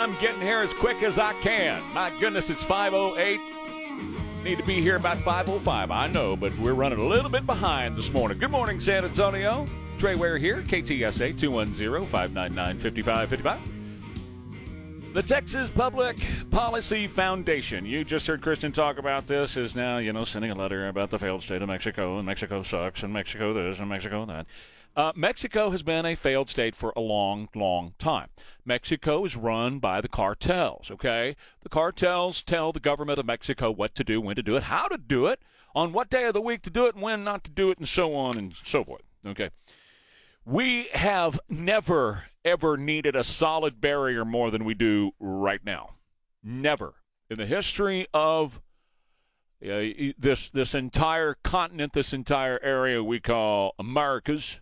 I'm getting here as quick as I can. My goodness, it's 508. Need to be here about 505, I know, but we're running a little bit behind this morning. Good morning, San Antonio. Trey Ware here, KTSA 210-599-5555. The Texas Public Policy Foundation. You just heard Kristen talk about this. Is now you know sending a letter about the failed state of Mexico and Mexico sucks and Mexico this and Mexico that. Uh, Mexico has been a failed state for a long, long time. Mexico is run by the cartels, okay? The cartels tell the government of Mexico what to do, when to do it, how to do it, on what day of the week to do it, and when not to do it, and so on and so forth, okay? We have never, ever needed a solid barrier more than we do right now. Never. In the history of uh, this this entire continent, this entire area we call Americas,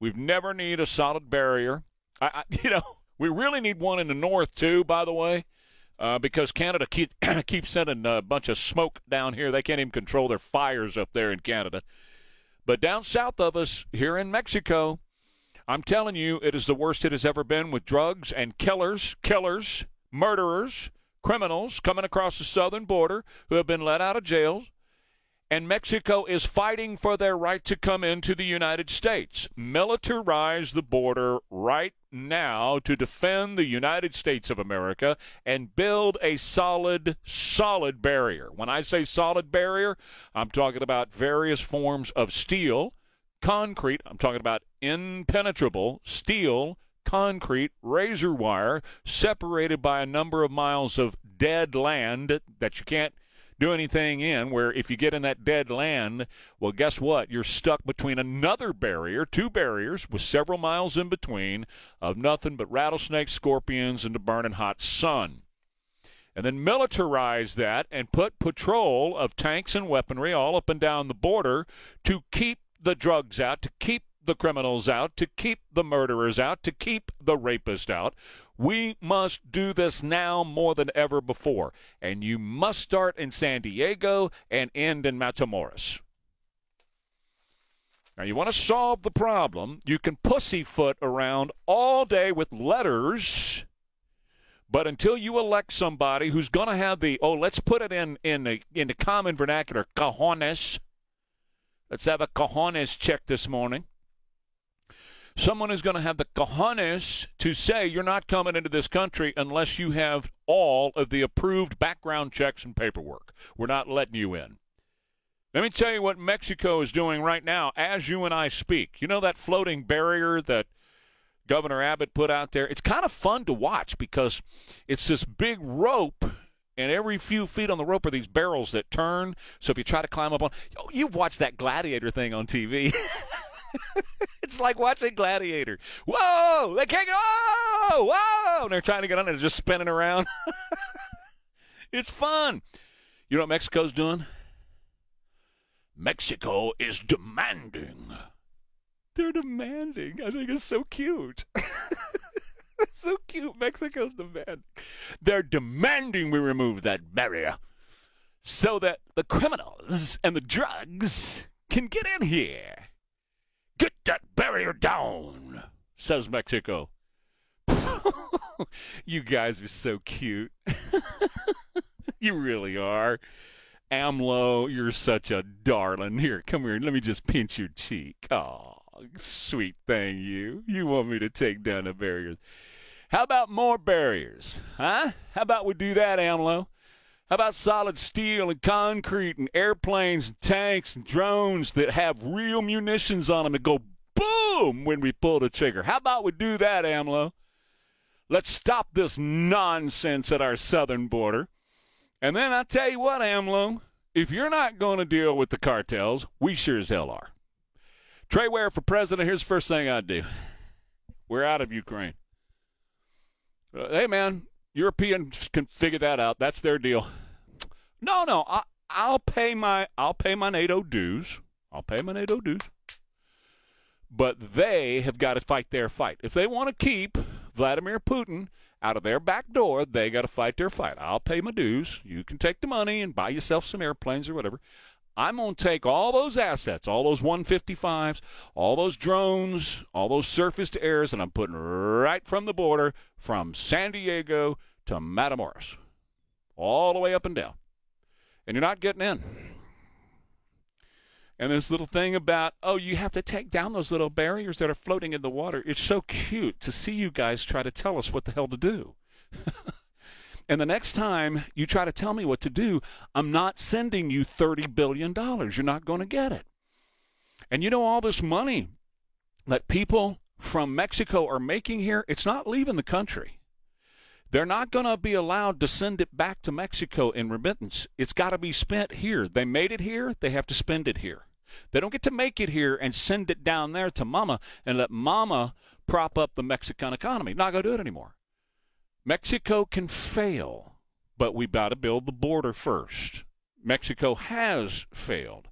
We've never need a solid barrier. I, I, you know, we really need one in the north too. By the way, uh, because Canada keep keeps sending a bunch of smoke down here. They can't even control their fires up there in Canada. But down south of us, here in Mexico, I'm telling you, it is the worst it has ever been with drugs and killers, killers, murderers, criminals coming across the southern border who have been let out of jails and Mexico is fighting for their right to come into the United States. Militarize the border right now to defend the United States of America and build a solid, solid barrier. When I say solid barrier, I'm talking about various forms of steel, concrete, I'm talking about impenetrable steel, concrete, razor wire, separated by a number of miles of dead land that you can't do anything in where if you get in that dead land, well, guess what? You're stuck between another barrier, two barriers with several miles in between of nothing but rattlesnakes, scorpions, and the burning hot sun. And then militarize that and put patrol of tanks and weaponry all up and down the border to keep the drugs out, to keep the criminals out, to keep the murderers out, to keep the rapist out. We must do this now more than ever before. And you must start in San Diego and end in Matamoros. Now, you want to solve the problem. You can pussyfoot around all day with letters, but until you elect somebody who's going to have the, oh, let's put it in, in, the, in the common vernacular, cojones. Let's have a cojones check this morning someone is going to have the cojones to say you're not coming into this country unless you have all of the approved background checks and paperwork. We're not letting you in. Let me tell you what Mexico is doing right now as you and I speak. You know that floating barrier that Governor Abbott put out there? It's kind of fun to watch because it's this big rope and every few feet on the rope are these barrels that turn. So if you try to climb up on, oh, you've watched that gladiator thing on TV. it's like watching Gladiator. Whoa! They can't go! Oh, whoa! And they're trying to get on and just spinning around. it's fun. You know what Mexico's doing? Mexico is demanding. They're demanding. I think it's so cute. so cute. Mexico's demanding. They're demanding we remove that barrier so that the criminals and the drugs can get in here. Get that barrier down, says Mexico. you guys are so cute. you really are. AMLO, you're such a darling. Here, come here. Let me just pinch your cheek. Oh, sweet thing, you. You want me to take down the barriers. How about more barriers? Huh? How about we do that, AMLO? How about solid steel and concrete and airplanes and tanks and drones that have real munitions on them that go boom when we pull the trigger? How about we do that, AMLO? Let's stop this nonsense at our southern border. And then I tell you what, AMLO, if you're not going to deal with the cartels, we sure as hell are. Trey Ware for president. Here's the first thing I'd do. We're out of Ukraine. Uh, hey, man, Europeans can figure that out. That's their deal. No, no, I, I'll pay my I'll pay my NATO dues. I'll pay my NATO dues. But they have got to fight their fight. If they want to keep Vladimir Putin out of their back door, they got to fight their fight. I'll pay my dues. You can take the money and buy yourself some airplanes or whatever. I'm going to take all those assets, all those 155s, all those drones, all those surface to airs, and I'm putting right from the border from San Diego to Matamoros, all the way up and down, and you're not getting in. And this little thing about, oh, you have to take down those little barriers that are floating in the water. It's so cute to see you guys try to tell us what the hell to do. and the next time you try to tell me what to do, I'm not sending you $30 billion. You're not going to get it. And you know, all this money that people from Mexico are making here, it's not leaving the country. They're not going to be allowed to send it back to Mexico in remittance. It's got to be spent here. They made it here, they have to spend it here. They don't get to make it here and send it down there to mama and let mama prop up the Mexican economy. Not going to do it anymore. Mexico can fail, but we've got to build the border first. Mexico has failed.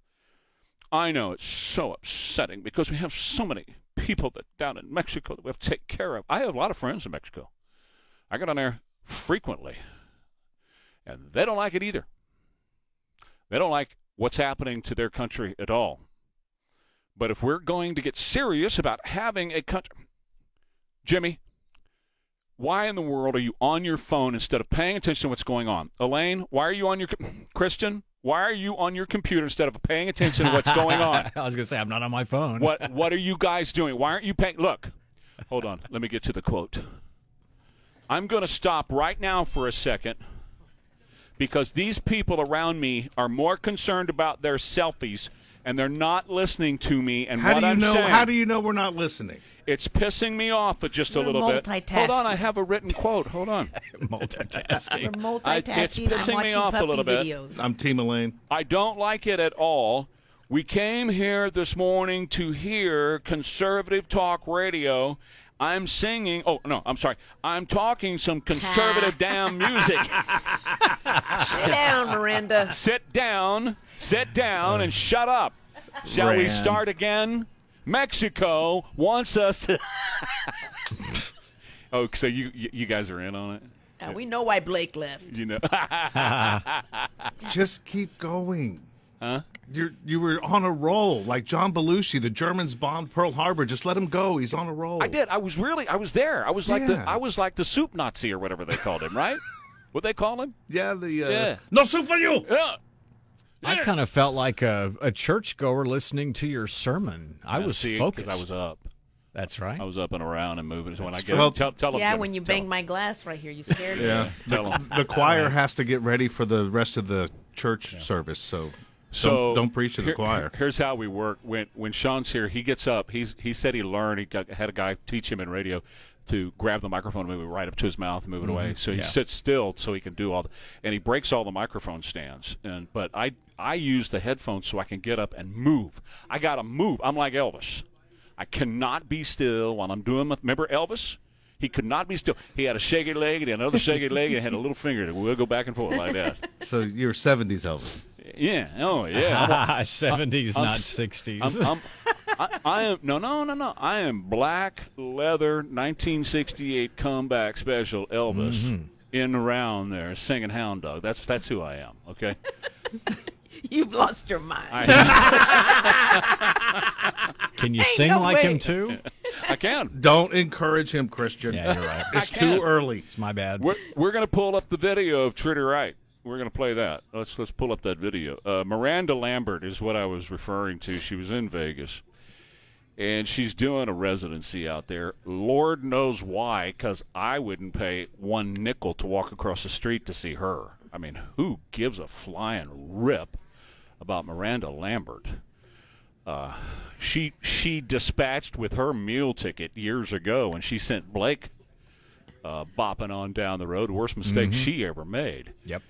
I know it's so upsetting because we have so many people that down in Mexico that we have to take care of. I have a lot of friends in Mexico. I go down there frequently, and they don't like it either. They don't like what's happening to their country at all. But if we're going to get serious about having a country, Jimmy, why in the world are you on your phone instead of paying attention to what's going on? Elaine, why are you on your Christian? Why are you on your computer instead of paying attention to what's going on? I was going to say I'm not on my phone. what What are you guys doing? Why aren't you paying? Look, hold on. Let me get to the quote. I'm going to stop right now for a second because these people around me are more concerned about their selfies and they're not listening to me and How what do you I'm know? saying. How do you know we're not listening? It's pissing me off just a You're little bit. Hold on, I have a written quote. Hold on. multitasking. You're multitasking. I- it's pissing I'm me off a puppy little bit. I'm Team Elaine. I don't like it at all. We came here this morning to hear conservative talk radio. I'm singing. Oh no, I'm sorry. I'm talking some conservative damn music. Sit down, Miranda. sit down, sit down, and shut up. Shall we start again? Mexico wants us to. oh, so you you you guys are in on it? Now, we know why Blake left. You know. Just keep going. Huh? You're you were on a roll, like John Belushi. The Germans bombed Pearl Harbor. Just let him go. He's on a roll. I did. I was really. I was there. I was like the. I was like the soup Nazi or whatever they called him, right? what they call him? Yeah, the uh, Yeah. no soup for you. Yeah. I kind of felt like a, a churchgoer listening to your sermon. I Yeah, was see, 'cause focused. I was up. That's right. I was up and around and moving. So when I get Well- tell, tell 'em, Yeah, Jimmy, when you tell banged 'em. my glass right here, you scared me. Yeah, Tell 'em. the choir has to get ready for the rest of the church service. So, So don't, don't preach to the here- choir. Here's how we work. When when Sean's here, he gets up. He's he said he learned. He got, had a guy teach him in radio to grab the microphone and move it right up to his mouth and move it mm-hmm. away. So he Yeah. sits still so he can do all the. And he breaks all the microphone stands. And but I I use the headphones so I can get up and move. I gotta move. I'm like Elvis. I cannot be still while I'm doing. My, remember Elvis? He could not be still. He had a shaky leg and another shaky leg and had a little finger that would go back and forth like that. So you're 70s Elvis. Yeah. Oh yeah. 70s, I'm not 60s. I'm, I'm, I, I am no, no, no, no. I am black leather 1968 comeback special Elvis mm-hmm. in around there singing Hound Dog. That's that's who I am. Okay. You've lost your mind. Can you Ain't sing no like way. him too? I can. Don't encourage him, Christian. Yeah, you're right. It's too early. It's my bad. We're we're gonna pull up the video of Trudy Wright. We're gonna play that. Let's let's pull up that video. Uh, Miranda Lambert is what I was referring to. She was in Vegas. And she's doing a residency out there. Lord knows why, because I wouldn't pay one nickel to walk across the street to see her. I mean, who gives a flying rip about Miranda Lambert? Uh, she she dispatched with her meal ticket years ago, and she sent Blake uh, bopping on down the road. Worst mistake she ever made. Yep.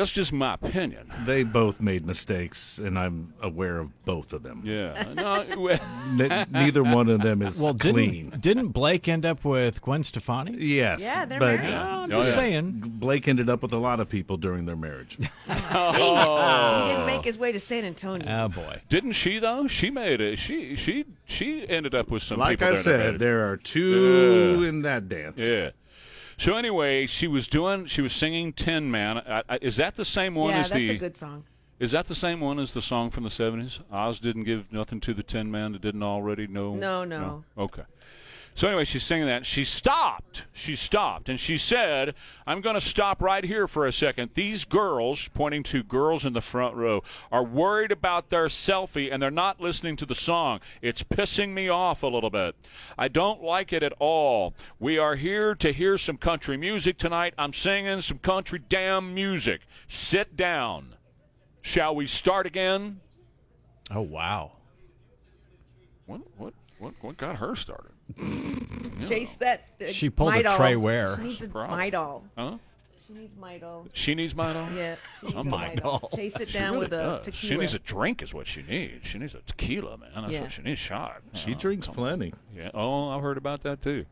That's just my opinion. They both made mistakes, and I'm aware of both of them. Yeah. No, Ne- neither one of them is Well, didn't clean. didn't Blake end up with Gwen Stefani? Yes. Yeah, they're but married. I'm Oh, just yeah. saying. Blake ended up with a lot of people during their marriage. oh. He didn't make his way to San Antonio. Oh boy. didn't she though? She made it. She she she ended up with some like people. I that said, there are two Yeah. in that dance. Yeah. So anyway, she was doing. She was singing Tin Man. I, I, is that the same one yeah, as that's the? a good song. Is that the same one as the song from the seventies? Oz didn't give nothing to the Tin Man that didn't already know. No, no. Okay. So anyway, she's singing that. She stopped. She stopped, and she said, "I'm going to stop right here for a second. These girls, pointing to girls in the front row, are worried about their selfie, and they're not listening to the song. It's pissing me off a little bit. I don't like it at all. We are here to hear some country music tonight. I'm singing some country damn music. Sit down. Shall we start again?" Oh wow. What what what what got her started? Chase that. Uh, She pulled a Midol. Trey Ware. She needs a Problem. Midol. Huh? She needs Midol. She needs mine on. Yeah. She needs a Midol. Midol. Chase it She down really with a does. tequila. She needs a drink, is what she needs. She needs a tequila, man. That's Yeah. what she needs. Shot. She Oh, drinks come plenty. Yeah. Oh, I've heard about that too.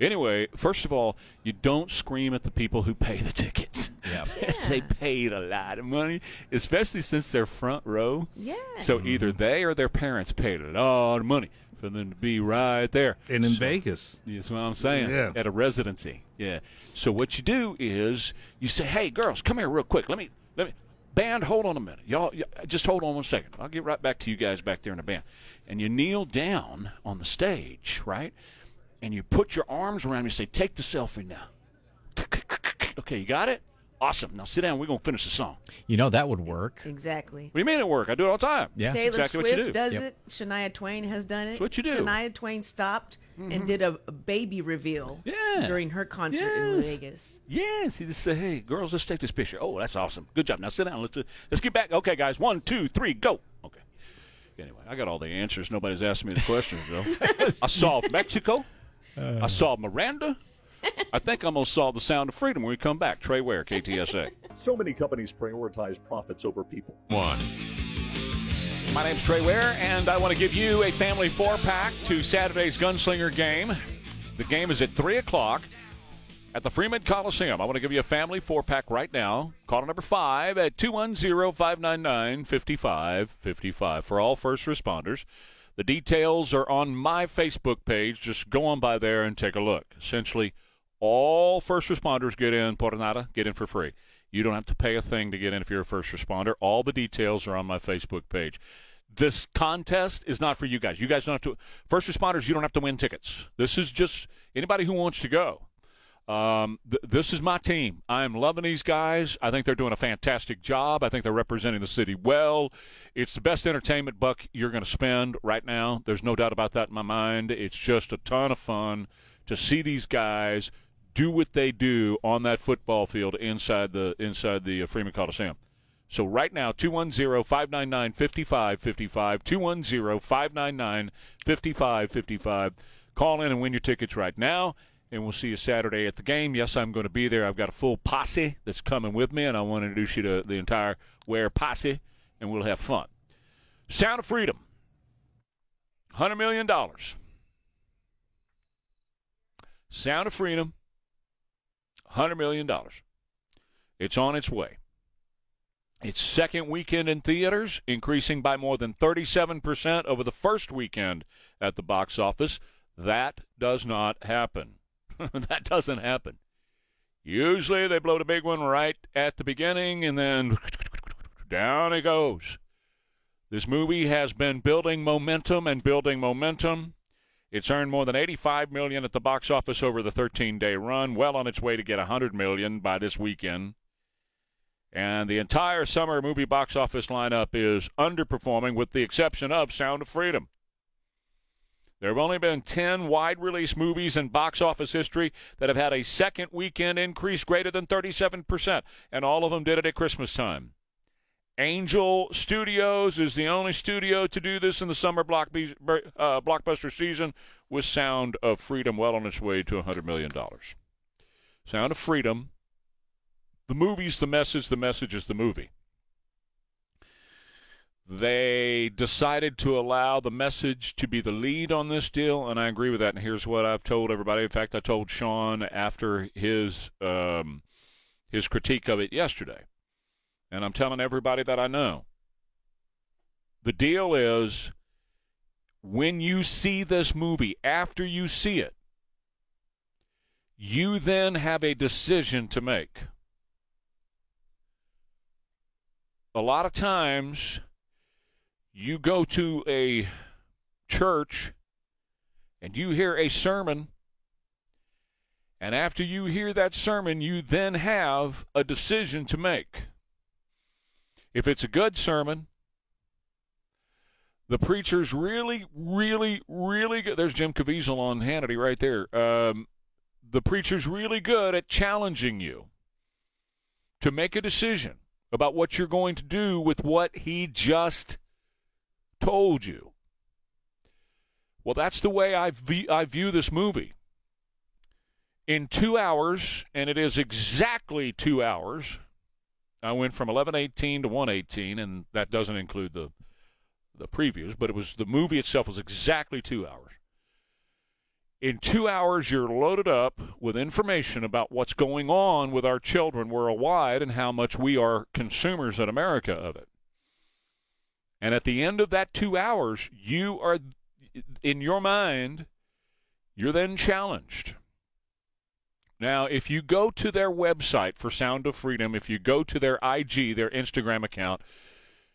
Anyway, first of all, you don't scream at the people who pay the tickets. Yeah. they paid a lot of money, especially since they're front row. Yeah. So either they or their parents paid a lot of money for them to be right there. And in So- Vegas. That's what I'm saying. Yeah. At a residency. Yeah. So what you do is you say, "Hey, girls, come here real quick. Let me let me band. Hold on a minute, y'all. y- Just hold on one second. I'll get right back to you guys back there in the band." And you kneel down on the stage, right? And you put your arms around me and say, "Take the selfie now." Okay, you got it. Awesome. Now sit down. We're gonna finish the song. You know that would work. exactly. What do you mean it work? I do it all the time. Yeah. Taylor exactly what Swift you do. does Yep. it. Shania Twain has done it. That's what you do. Mm-hmm. Shania Twain stopped and did a, a baby reveal Yeah. during her concert in Yes. Vegas. Yes, he just said, "Hey, girls, let's take this picture." Oh, that's awesome. Good job. Now sit down. Let's let's get back. Okay, guys. One, two, three, go. Okay. Anyway, I got all the answers. Nobody's asking me the questions though. I solved Mexico. I solved Miranda. I think I'm gonna the Sound of Freedom when we come back. Trey Ware, KTSA. So many companies prioritize profits over people. One. My name's Trey Ware, and I want to give you a family four pack to Saturday's Gunslinger game. The game is at 3 o'clock at the Freeman Coliseum. I want to give you a family four pack right now. Call number five at 210 599 5555 for all first responders. The details are on my Facebook page. Just go on by there and take a look. Essentially, all first responders get in por nada, get in for free. You don't have to pay a thing to get in if you're a first responder. All the details are on my Facebook page. This contest is not for you guys. You guys don't have to. First responders, you don't have to win tickets. This is just anybody who wants to go. Um, th- this is my team. I'm loving these guys. I think they're doing a fantastic job. I think they're representing the city well. It's the best entertainment buck you're going to spend right now. There's no doubt about that in my mind. It's just a ton of fun to see these guys do what they do on that football field inside the inside the uh, Freeman Coliseum. So right now, 210-599-5555, 210-599-5555. Call in and win your tickets right now, and we'll see you Saturday at the game. Yes, I'm going to be there. I've got a full posse that's coming with me, and I want to introduce you to the entire Ware posse, and we'll have fun. Sound of Freedom, $100 million. Sound of Freedom, $100 million. It's on its way. Its second weekend in theaters, increasing by more than 37% over the first weekend at the box office. That does not happen. that doesn't happen. Usually they blow the big one right at the beginning and then down it goes. This movie has been building momentum and building momentum. It's earned more than 85 million at the box office over the 13-day run, well on its way to get 100 million by this weekend. And the entire summer movie box office lineup is underperforming with the exception of Sound of Freedom. There have only been 10 wide release movies in box office history that have had a second weekend increase greater than 37%, and all of them did it at Christmas time. Angel Studios is the only studio to do this in the summer block uh, blockbuster season with Sound of Freedom well on its way to $100 million. Sound of Freedom. The movie's the message, the message is the movie. They decided to allow the message to be the lead on this deal, and I agree with that. And here's what I've told everybody. In fact, I told Sean after his um, his critique of it yesterday, and I'm telling everybody that I know. The deal is when you see this movie, after you see it, you then have a decision to make. A lot of times, you go to a church and you hear a sermon, and after you hear that sermon, you then have a decision to make. If it's a good sermon, the preacher's really, really, really good. There's Jim Caviezel on Hannity right there. Um, the preacher's really good at challenging you to make a decision about what you're going to do with what he just told you. Well, that's the way I, v- I view this movie. In two hours, and it is exactly two hours, I went from 1118 to 118, and that doesn't include the the previews, but it was the movie itself was exactly two hours. In two hours, you're loaded up with information about what's going on with our children worldwide and how much we are consumers in America of it. And at the end of that two hours, you are, in your mind, you're then challenged. Now, if you go to their website for Sound of Freedom, if you go to their IG, their Instagram account,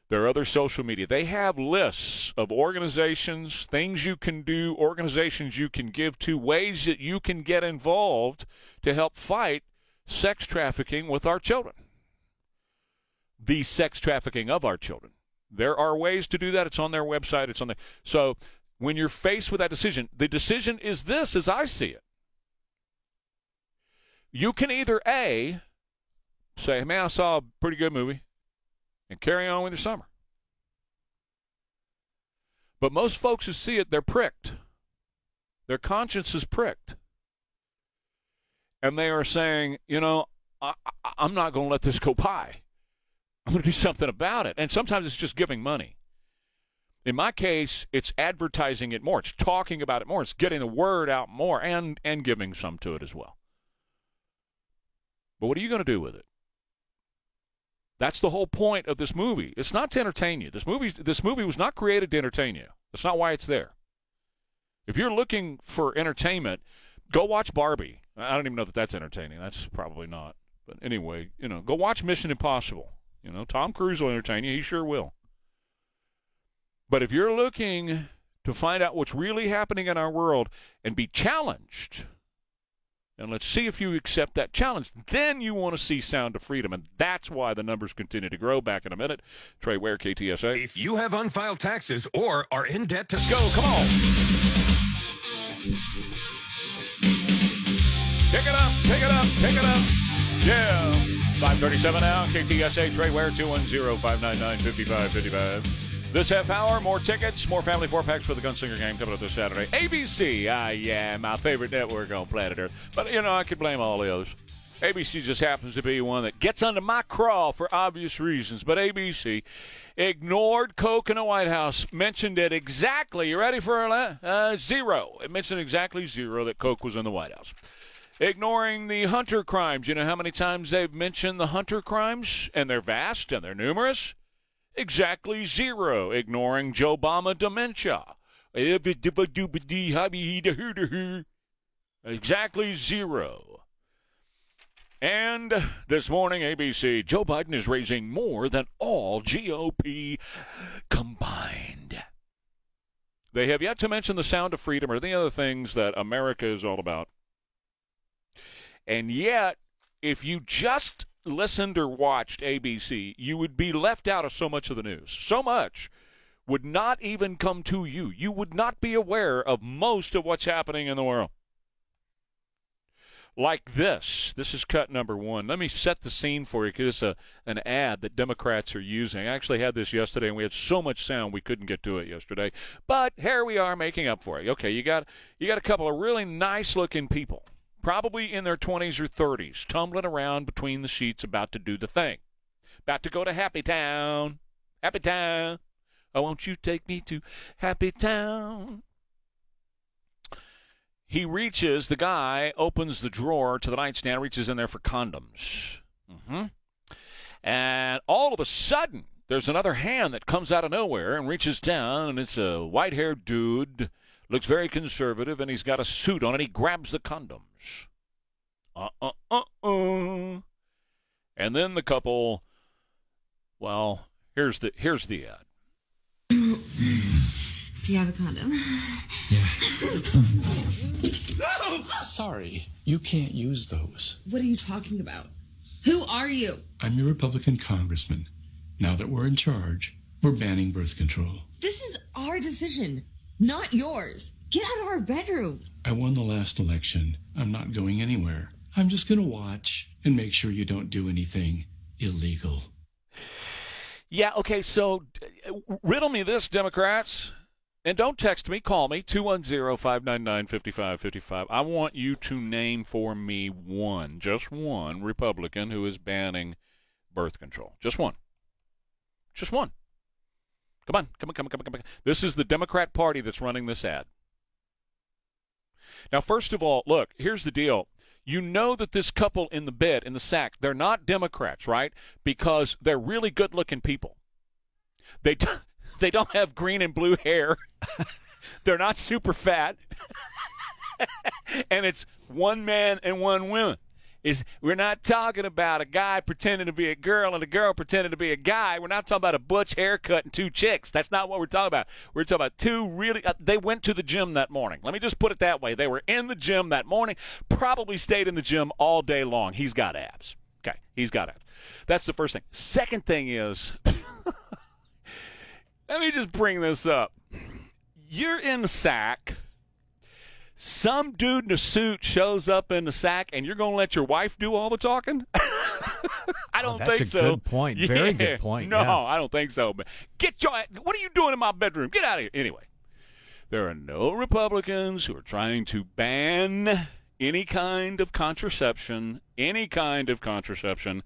their other social media, they have lists of organizations, things you can do, organizations you can give to, ways that you can get involved to help fight sex trafficking with our children. The sex trafficking of our children. There are ways to do that. It's on their website. It's on there. So when you're faced with that decision, the decision is this as I see it. You can either A, say, man, I saw a pretty good movie, and carry on with your summer. But most folks who see it, they're pricked. Their conscience is pricked. And they are saying, you know, I, am not going to let this go by. I'm going to do something about it. And sometimes it's just giving money. In my case, it's advertising it more. It's talking about it more. It's getting the word out more and, and giving some to it as well. But what are you going to do with it? That's the whole point of this movie. It's not to entertain you. This movie this movie was not created to entertain you. That's not why it's there. If you're looking for entertainment, go watch Barbie. I don't even know that that's entertaining. That's probably not. But anyway, you know, go watch Mission Impossible. You know, Tom Cruise will entertain you. He sure will. But if you're looking to find out what's really happening in our world and be challenged, and let's see if you accept that challenge. Then you want to see Sound of Freedom, and that's why the numbers continue to grow. Back in a minute. Trey Ware, KTSA. If you have unfiled taxes or are in debt to go, come on. Pick it up, pick it up, pick it up. Yeah. 537 now, KTSA, Trey Ware, 210-599-5555. This half hour, more tickets, more family four packs for the Gunslinger game coming up this Saturday. ABC, ah, yeah, my favorite network on planet Earth. But, you know, I could blame all the others. ABC just happens to be one that gets under my craw for obvious reasons. But ABC ignored Coke in the White House, mentioned it exactly. You ready for uh, zero? It mentioned exactly zero that Coke was in the White House. Ignoring the Hunter crimes. You know how many times they've mentioned the Hunter crimes? And they're vast and they're numerous. Exactly zero, ignoring Joe Obama dementia. Exactly zero. And this morning, ABC, Joe Biden is raising more than all GOP combined. They have yet to mention the sound of freedom or the other things that America is all about. And yet, if you just listened or watched ABC, you would be left out of so much of the news. So much would not even come to you. You would not be aware of most of what's happening in the world. Like this. This is cut number one. Let me set the scene for you because it's a, an ad that Democrats are using. I actually had this yesterday, and we had so much sound we couldn't get to it yesterday. But here we are making up for it. Okay, you got you got a couple of really nice looking people probably in their 20s or 30s, tumbling around between the sheets about to do the thing. About to go to Happy Town. Happy Town. Oh, won't you take me to Happy Town? He reaches, the guy opens the drawer to the nightstand, reaches in there for condoms. Mm-hmm. And all of a sudden, there's another hand that comes out of nowhere and reaches down, and it's a white haired dude looks very conservative, and he's got a suit on, and he grabs the condoms. Uh uh uh uh. And then the couple. Well, here's the here's the ad. Do you have a condom? Yeah. no! Sorry, you can't use those. What are you talking about? Who are you? I'm your Republican congressman. Now that we're in charge, we're banning birth control. This is our decision, not yours. Get out of our bedroom. I won the last election. I'm not going anywhere. I'm just going to watch and make sure you don't do anything illegal. Yeah, okay, so uh, riddle me this, Democrats. And don't text me, call me, 210 599 5555. I want you to name for me one, just one Republican who is banning birth control. Just one. Just one. Come on, come on, come on, come on, come on. This is the Democrat Party that's running this ad. Now, first of all, look, here's the deal. You know that this couple in the bed, in the sack, they're not Democrats, right? Because they're really good looking people. They, d- they don't have green and blue hair. they're not super fat. and it's one man and one woman. Is we're not talking about a guy pretending to be a girl and a girl pretending to be a guy. We're not talking about a butch haircut and two chicks. That's not what we're talking about. We're talking about two really. Uh, they went to the gym that morning. Let me just put it that way. They were in the gym that morning. Probably stayed in the gym all day long. He's got abs. Okay, he's got abs. That's the first thing. Second thing is, let me just bring this up. You're in the sack some dude in a suit shows up in the sack and you're going to let your wife do all the talking? I don't Oh, that's think a so. good point. Very good point, No, yeah. I don't think so. But get your What are you doing in my bedroom? Get out of here. Anyway, there are no Republicans who are trying to ban any kind of contraception, any kind of contraception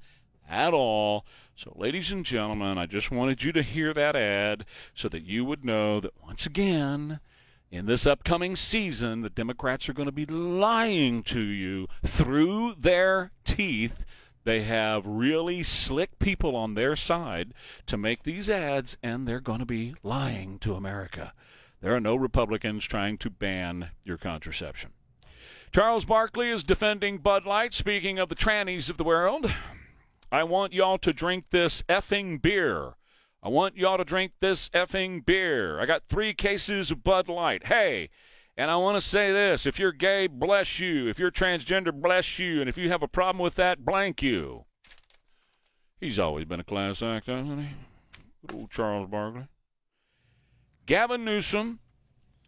at all. So, ladies and gentlemen, I just wanted you to hear that ad so that you would know that once again, in this upcoming season, the Democrats are going to be lying to you through their teeth. They have really slick people on their side to make these ads, and they're going to be lying to America. There are no Republicans trying to ban your contraception. Charles Barkley is defending Bud Light. Speaking of the trannies of the world, I want y'all to drink this effing beer. I want y'all to drink this effing beer. I got three cases of Bud Light. Hey, and I want to say this if you're gay, bless you. If you're transgender, bless you. And if you have a problem with that, blank you. He's always been a class act, hasn't he? Good old Charles Barkley. Gavin Newsom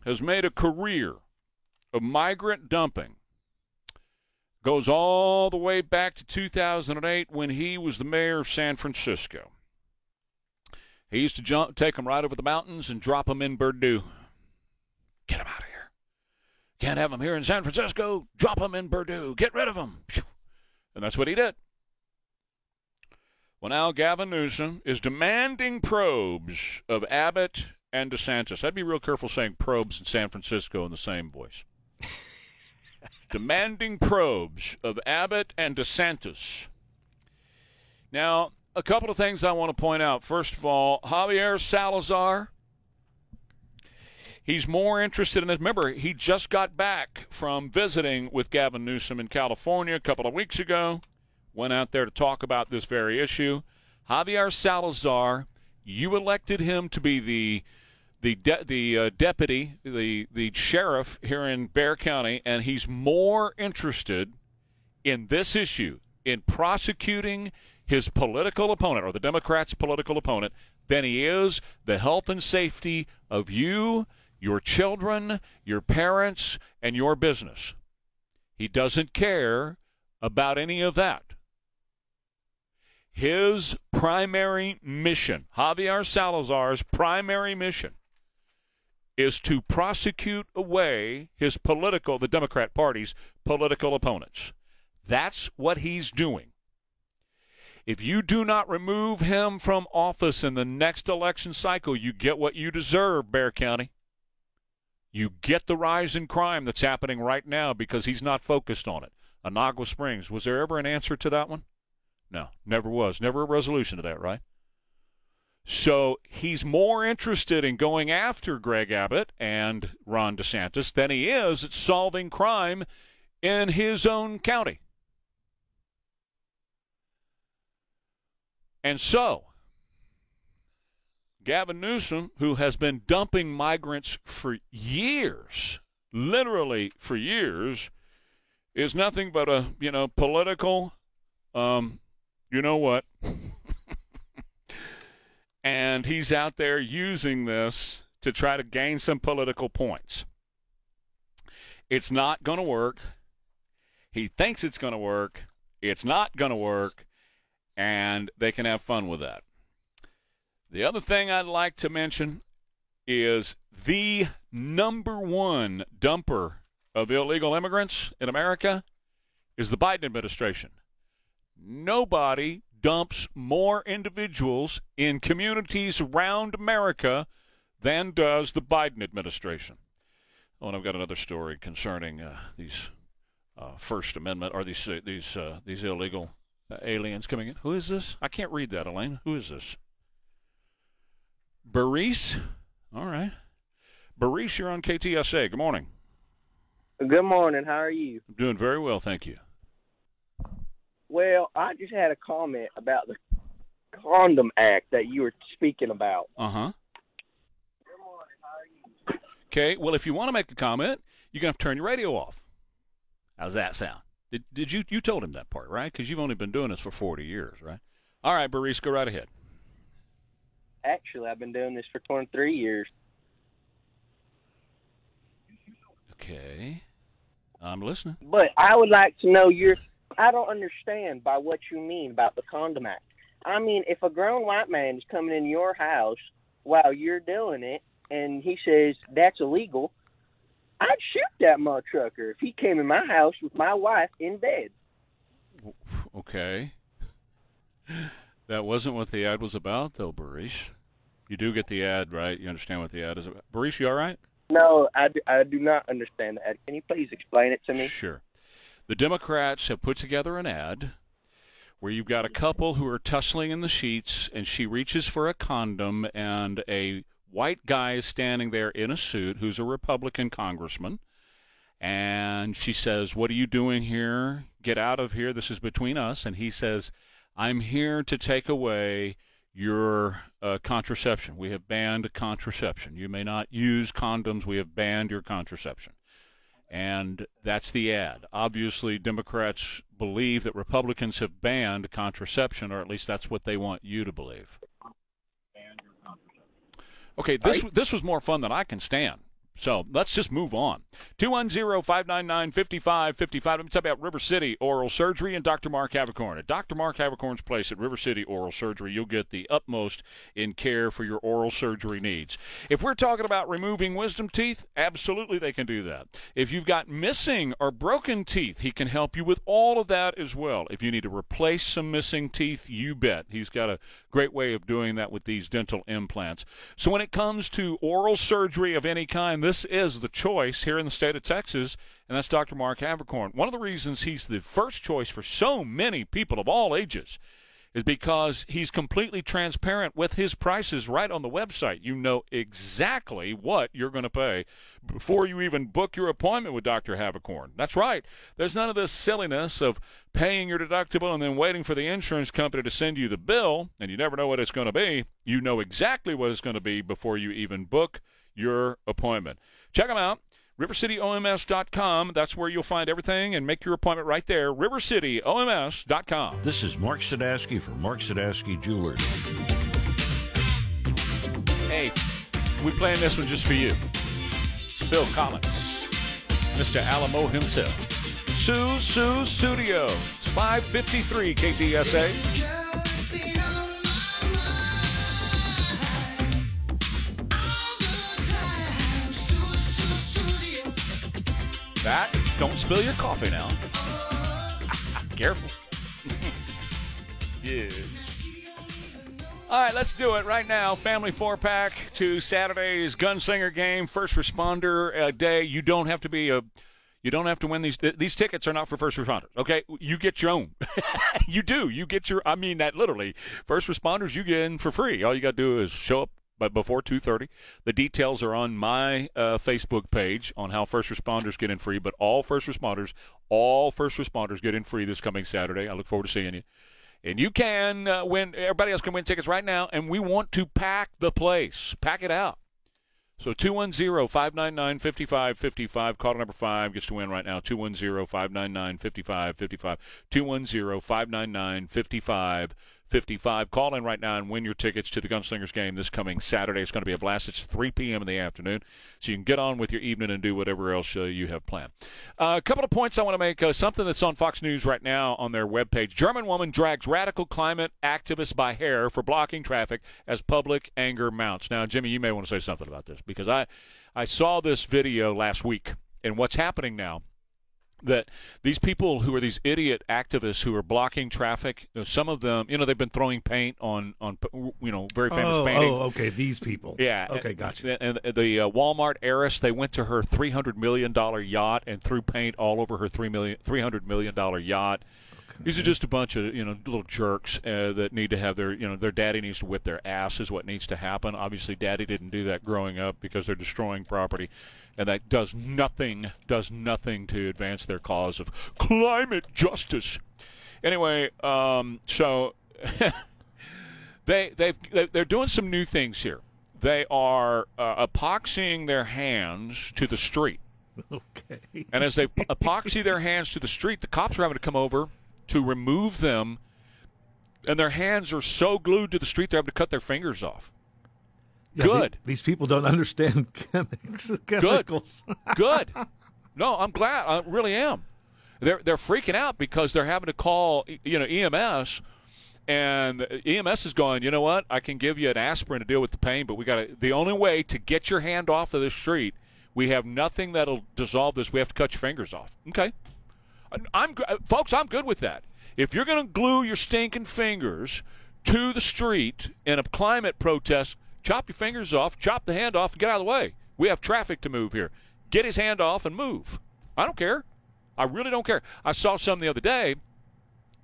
has made a career of migrant dumping. Goes all the way back to 2008 when he was the mayor of San Francisco. He used to jump, take them right over the mountains and drop them in Purdue. Get them out of here. Can't have them here in San Francisco. Drop them in Purdue. Get rid of them. And that's what he did. Well, now Gavin Newsom is demanding probes of Abbott and DeSantis. I'd be real careful saying probes in San Francisco in the same voice. demanding probes of Abbott and DeSantis. Now, a couple of things I want to point out. First of all, Javier Salazar, he's more interested in this. Remember, he just got back from visiting with Gavin Newsom in California a couple of weeks ago. Went out there to talk about this very issue. Javier Salazar, you elected him to be the the de- the uh, deputy, the the sheriff here in Bexar County, and he's more interested in this issue, in prosecuting his political opponent or the Democrats' political opponent, than he is the health and safety of you, your children, your parents, and your business. He doesn't care about any of that. His primary mission, Javier Salazar's primary mission, is to prosecute away his political, the Democrat Party's political opponents. That's what he's doing. If you do not remove him from office in the next election cycle, you get what you deserve, Bexar County. You get the rise in crime that's happening right now because he's not focused on it. Anaqua Springs, was there ever an answer to that one? No, never was. Never a resolution to that, right? So he's more interested in going after Greg Abbott and Ron DeSantis than he is at solving crime in his own county. And so, Gavin Newsom, who has been dumping migrants for years, literally for years, is nothing but a you know political, um, you know what, and he's out there using this to try to gain some political points. It's not going to work. He thinks it's going to work. It's not going to work, and they can have fun with that. The other thing I'd like to mention is the number one dumper of illegal immigrants in America is the Biden administration. Nobody dumps more individuals in communities around America than does the Biden administration. Oh, and I've got another story concerning uh, these uh, First Amendment or these uh, these uh, these illegal uh, aliens coming in. Who is this? I can't read that, Elaine. Who is this? Baris. All right. Baris, you're on KTSA. Good morning. Good morning. How are you? I'm doing very well, thank you. Well, I just had a comment about the Condom Act that you were speaking about. Uh huh. Okay. Well, if you want to make a comment, you're gonna have to turn your radio off. How's that sound? Did, did you you told him that part, right? Because you've only been doing this for 40 years, right? All right, Baris, go right ahead. Actually, I've been doing this for 23 years. Okay. I'm listening. But I would like to know your. I don't understand by what you mean about the Condom Act. I mean, if a grown white man is coming in your house while you're doing it, and he says that's illegal, I'd shoot that mud trucker if he came in my house with my wife in bed. Okay. That wasn't what the ad was about, though, Barish. You do get the ad, right? You understand what the ad is about. Barish, you all right? No, I do, I do not understand the ad. Can you please explain it to me? Sure. The Democrats have put together an ad where you've got a couple who are tussling in the sheets, and she reaches for a condom, and a white guy is standing there in a suit who's a Republican congressman. And she says, What are you doing here? Get out of here. This is between us. And he says, I'm here to take away your uh, contraception. We have banned contraception. You may not use condoms. We have banned your contraception. And that's the ad. Obviously, Democrats believe that Republicans have banned contraception, or at least that's what they want you to believe. Okay, this this was more fun than I can stand. So let's just move on. 210-599-5555. Let me tell you about River City Oral Surgery and Dr. Mark Havicorn. At Dr. Mark Havicorn's place at River City Oral Surgery, you'll get the utmost in care for your oral surgery needs. If we're talking about removing wisdom teeth, absolutely they can do that. If you've got missing or broken teeth, he can help you with all of that as well. If you need to replace some missing teeth, you bet. He's got a great way of doing that with these dental implants. So when it comes to oral surgery of any kind, this is the choice here in the state of Texas, and that's Dr. Mark Havercorn. One of the reasons he's the first choice for so many people of all ages is because he's completely transparent with his prices right on the website. You know exactly what you're going to pay before you even book your appointment with Dr. Havicorn. That's right. There's none of this silliness of paying your deductible and then waiting for the insurance company to send you the bill, and you never know what it's going to be. You know exactly what it's going to be before you even book your appointment. Check them out. RiverCityOMS.com. That's where you'll find everything and make your appointment right there. RiverCityOMS.com. This is Mark Sadowski for Mark Sadowski Jewelers. Hey, we playing this one just for you. It's Phil Collins, Mr. Alamo himself. Sue Sue Studio, 553 KTSA. That, don't spill your coffee now. Careful. yeah. All right, let's do it right now. Family four pack to Saturday's Gunslinger game, first responder uh, day. You don't have to be a, you don't have to win these. Th- these tickets are not for first responders. Okay, you get your own. you do. You get your. I mean that literally. First responders, you get in for free. All you got to do is show up but before 2.30 the details are on my uh, facebook page on how first responders get in free but all first responders all first responders get in free this coming saturday i look forward to seeing you And you can uh, win. Everybody else can win tickets right now, and we want to pack the place. Pack it out. So 210-599-5555. Caller number five gets to win right now. 210-599-5555. 210-599-5555. Call in right now and win your tickets to the Gunslingers game this coming Saturday. It's going to be a blast. It's 3 p.m. in the afternoon, so you can get on with your evening and do whatever else uh, you have planned. Uh, a couple of points I want to make. Uh, something that's on Fox News right now on their webpage. German woman drags radical climate activist by hair for blocking traffic as public anger mounts. Now, Jimmy, you may want to say something about this because I, I saw this video last week, and what's happening now that these people who are these idiot activists who are blocking traffic, some of them, you know, they've been throwing paint on on you know very famous oh, paintings. oh, okay, these people. Yeah. Okay, gotcha. And, and the uh, Walmart heiress, they went to her three hundred million dollar yacht and threw paint all over her three million three hundred million dollar yacht. These are just a bunch of you know little jerks uh, that need to have their you know their daddy needs to whip their ass is what needs to happen. Obviously, daddy didn't do that growing up because they're destroying property, and that does nothing does nothing to advance their cause of climate justice. Anyway, um, so they they've they're doing some new things here. They are uh, epoxying their hands to the street. Okay. And as they epoxy their hands to the street, the cops are having to come over to remove them, and their hands are so glued to the street they're having to cut their fingers off. Yeah, the- Good. these people don't understand chemics, chemicals. Good. No, I'm glad. I really am. They're they're freaking out because they're having to call you know EMS, and EMS is going. You know what? I can give you an aspirin to deal with the pain, but we got. The only way to get your hand off of the street, we have nothing that'll dissolve this. We have to cut your fingers off. Okay. I'm uh, folks. I'm good with that. If you're going to glue your stinking fingers to the street in a climate protest, chop your fingers off, chop the hand off, and get out of the way. We have traffic to move here. Get his hand off and move. I don't care. I really don't care. I saw some the other day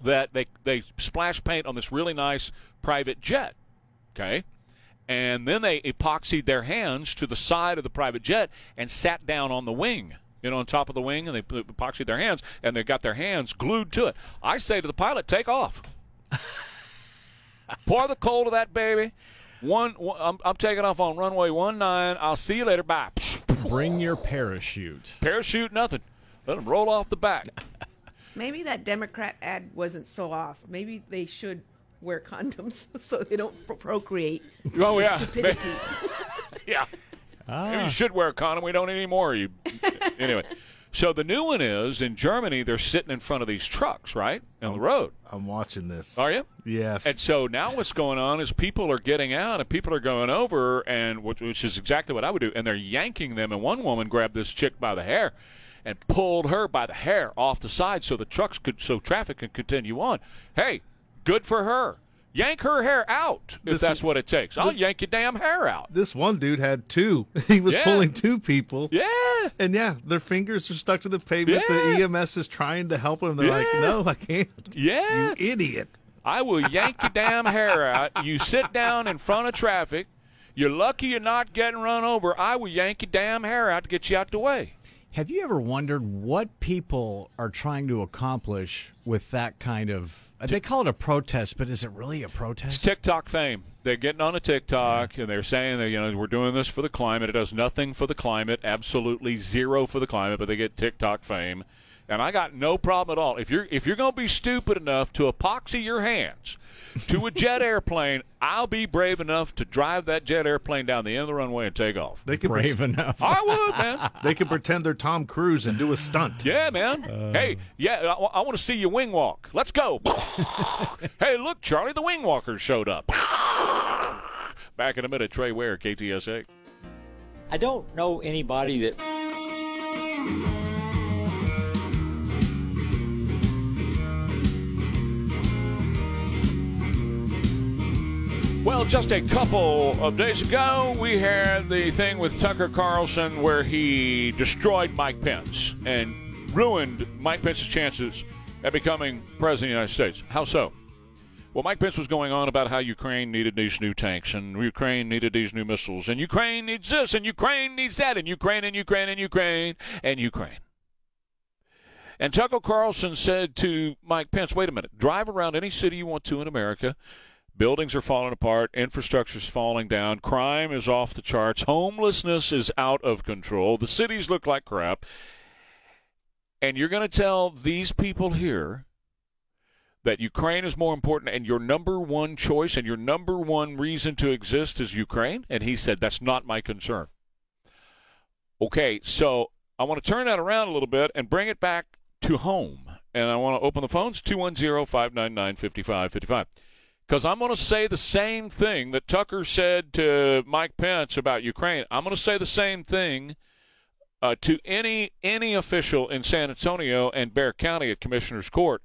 that they they splash paint on this really nice private jet. Okay. And then they epoxied their hands to the side of the private jet and sat down on the wing, you know, on top of the wing, and they p- epoxied their hands, and they got their hands glued to it. I say to the pilot, take off. Pour the coal to that baby. One, one I'm, I'm taking off on runway one nine. I'll see you later. Bye. Bring your parachute. Parachute, nothing. Let them roll off the back. Maybe that Democrat ad wasn't so off. Maybe they should wear condoms so they don't procreate. Oh yeah, Stupidity. yeah. Maybe you should wear a condom. We don't anymore. You anyway. So the new one is in Germany. They're sitting in front of these trucks, right, on the road. I'm watching this. Are you? Yes. And so now what's going on is people are getting out and people are going over, and which, which is exactly what I would do, and they're yanking them. And one woman grabbed this chick by the hair and pulled her by the hair off the side so the trucks could, so traffic could continue on. Hey, good for her. Yank her hair out if This that's is- what it takes. I'll this- yank your damn hair out. this one dude had two. He was Yeah. pulling two people. Yeah. And yeah, their fingers are stuck to the pavement. Yeah. The EMS is trying to help him. They're like, no, I can't. Yeah. You idiot. I will yank your damn hair out. You sit down in front of traffic. You're lucky you're not getting run over. I will yank your damn hair out to get you out the way. Have you ever wondered what people are trying to accomplish with that kind of? Uh, they call it a protest, but is it really a protest? It's? TikTok fame. They're getting on a TikTok and they're saying that you know we're doing this for the climate. It does nothing for the climate, absolutely zero for the climate, but they get TikTok fame. And I got no problem at all. If you're if you're going to be stupid enough to epoxy your hands to a jet airplane, I'll be brave enough to drive that jet airplane down the end of the runway and take off. They can Brave enough. I would, man. They can pretend they're Tom Cruise and do a stunt. Yeah, man. Uh, hey, yeah, I, want to see you wing walk. Let's go. hey, look, Charlie, the wing walkers showed up. Back in a minute, Trey Ware, KTSA. I don't know anybody that Well, just a couple of days ago, we had the thing with Tucker Carlson where he destroyed Mike Pence and ruined Mike Pence's chances at becoming president of the United States. How so? Well, Mike Pence was going on about how Ukraine needed these new tanks and Ukraine needed these new missiles and Ukraine needs this and Ukraine needs that and Ukraine and Ukraine and Ukraine and Ukraine. And Tucker Carlson said to Mike Pence, wait a minute, drive around any city you want to in America. Buildings are falling apart, infrastructure's falling down, crime is off the charts, homelessness is out of control, the cities look like crap. And you're going to tell these people here that Ukraine is more important and your number one choice and your number one reason to exist is Ukraine? And he said, That's not my concern. Okay, so I want to turn that around a little bit and bring it back to home. And I want to open the phones 210 599 5555. Because I'm going to say the same thing that Tucker said to Mike Pence about Ukraine. I'm going to say the same thing uh, to any any official in San Antonio and Bexar County at Commissioner's Court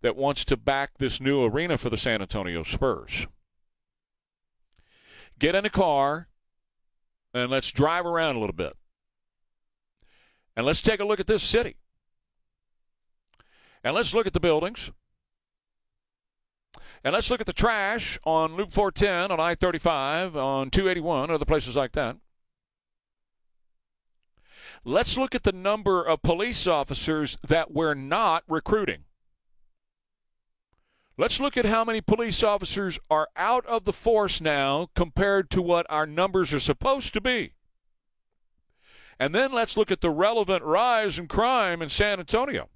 that wants to back this new arena for the San Antonio Spurs. Get in a car and let's drive around a little bit. And let's take a look at this city. And let's look at the buildings. And let's look at the trash on Loop 410, on I 35, on 281, other places like that. Let's look at the number of police officers that we're not recruiting. Let's look at how many police officers are out of the force now compared to what our numbers are supposed to be. And then let's look at the relevant rise in crime in San Antonio.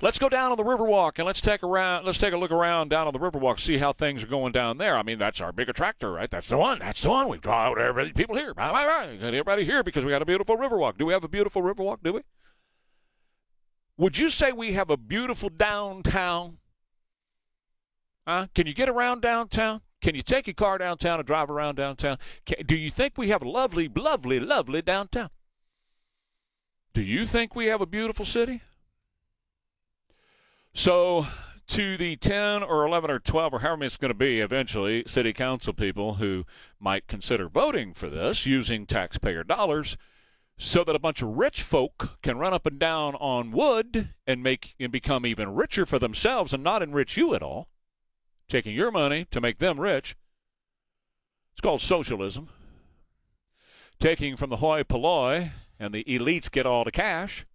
Let's go down on the Riverwalk and let's take around. Let's take a look around down on the Riverwalk, see how things are going down there. I mean, that's our big attractor, right? That's the one. That's the one. We draw out everybody, people here. Bye, bye, bye. Everybody here because we got a beautiful Riverwalk. Do we have a beautiful Riverwalk? Do we? Would you say we have a beautiful downtown? Huh? Can you get around downtown? Can you take your car downtown and drive around downtown? Can, do you think we have a lovely, lovely, lovely downtown? Do you think we have a beautiful city? So, to the 10 or 11 or 12 or however many it's going to be eventually, city council people who might consider voting for this using taxpayer dollars so that a bunch of rich folk can run up and down on wood and make and become even richer for themselves and not enrich you at all, taking your money to make them rich. It's called socialism. Taking from the hoi polloi and the elites get all the cash.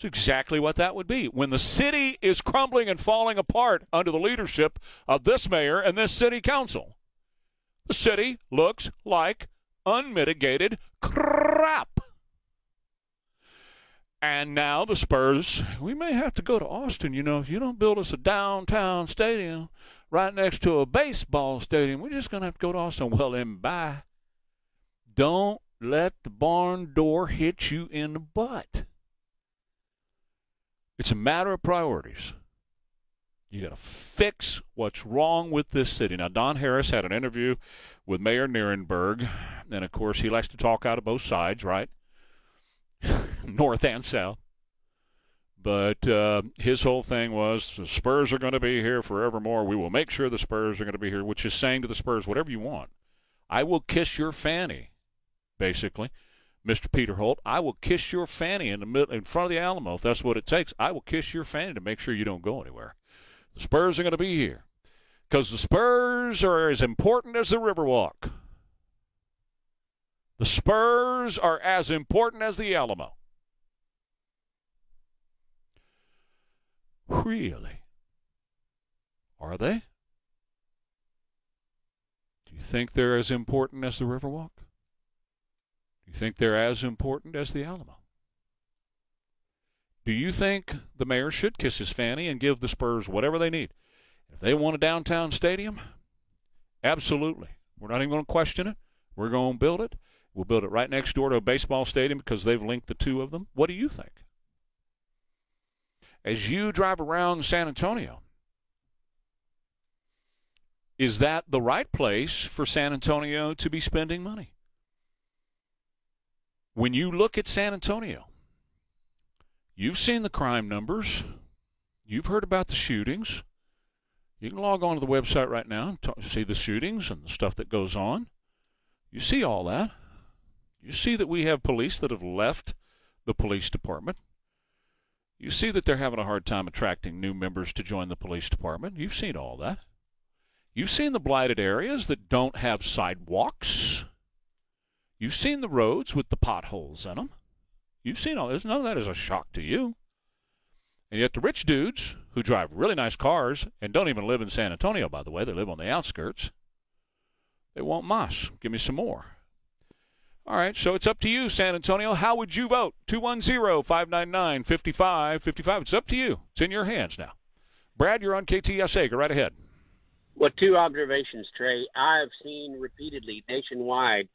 It's exactly what that would be. When the city is crumbling and falling apart under the leadership of this mayor and this city council, the city looks like unmitigated crap. And now the Spurs, we may have to go to Austin. You know, if you don't build us a downtown stadium right next to a baseball stadium, we're just going to have to go to Austin. Well, then, bye. Don't let the barn door hit you in the butt. It's a matter of priorities. You got to fix what's wrong with this city. Now, Don Harris had an interview with Mayor Nirenberg, and of course, he likes to talk out of both sides, right? North and South. But uh, his whole thing was the Spurs are going to be here forevermore. We will make sure the Spurs are going to be here, which is saying to the Spurs, whatever you want. I will kiss your fanny, basically. Mr. Peter Holt, I will kiss your fanny in the middle, in front of the Alamo if that's what it takes. I will kiss your fanny to make sure you don't go anywhere. The Spurs are going to be here because the Spurs are as important as the Riverwalk. The Spurs are as important as the Alamo. Really? Are they? Do you think they're as important as the Riverwalk? You think they're as important as the Alamo? Do you think the mayor should kiss his fanny and give the Spurs whatever they need? If they want a downtown stadium, absolutely. We're not even going to question it. We're going to build it. We'll build it right next door to a baseball stadium because they've linked the two of them. What do you think? As you drive around San Antonio, is that the right place for San Antonio to be spending money? When you look at San Antonio, you've seen the crime numbers, you've heard about the shootings. You can log on to the website right now and see the shootings and the stuff that goes on. You see all that. You see that we have police that have left the police department. You see that they're having a hard time attracting new members to join the police department. You've seen all that. You've seen the blighted areas that don't have sidewalks. You've seen the roads with the potholes in them. You've seen all this. None of that is a shock to you. And yet the rich dudes who drive really nice cars and don't even live in San Antonio, by the way, they live on the outskirts, they want Moss. Give me some more. All right, so it's up to you, San Antonio. How would you vote? 210 599 5555. It's up to you. It's in your hands now. Brad, you're on KTSA. Go right ahead. Well, two observations, Trey. I've seen repeatedly nationwide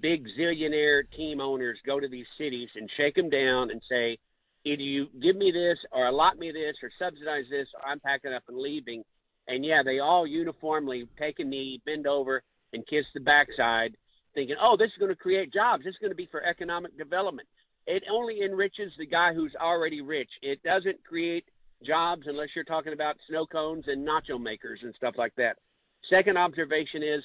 big zillionaire team owners go to these cities and shake them down and say, either you give me this or allot me this or subsidize this or I'm packing up and leaving. And yeah, they all uniformly take a knee, bend over, and kiss the backside, thinking, oh, this is going to create jobs. This is going to be for economic development. It only enriches the guy who's already rich. It doesn't create jobs unless you're talking about snow cones and nacho makers and stuff like that. Second observation is,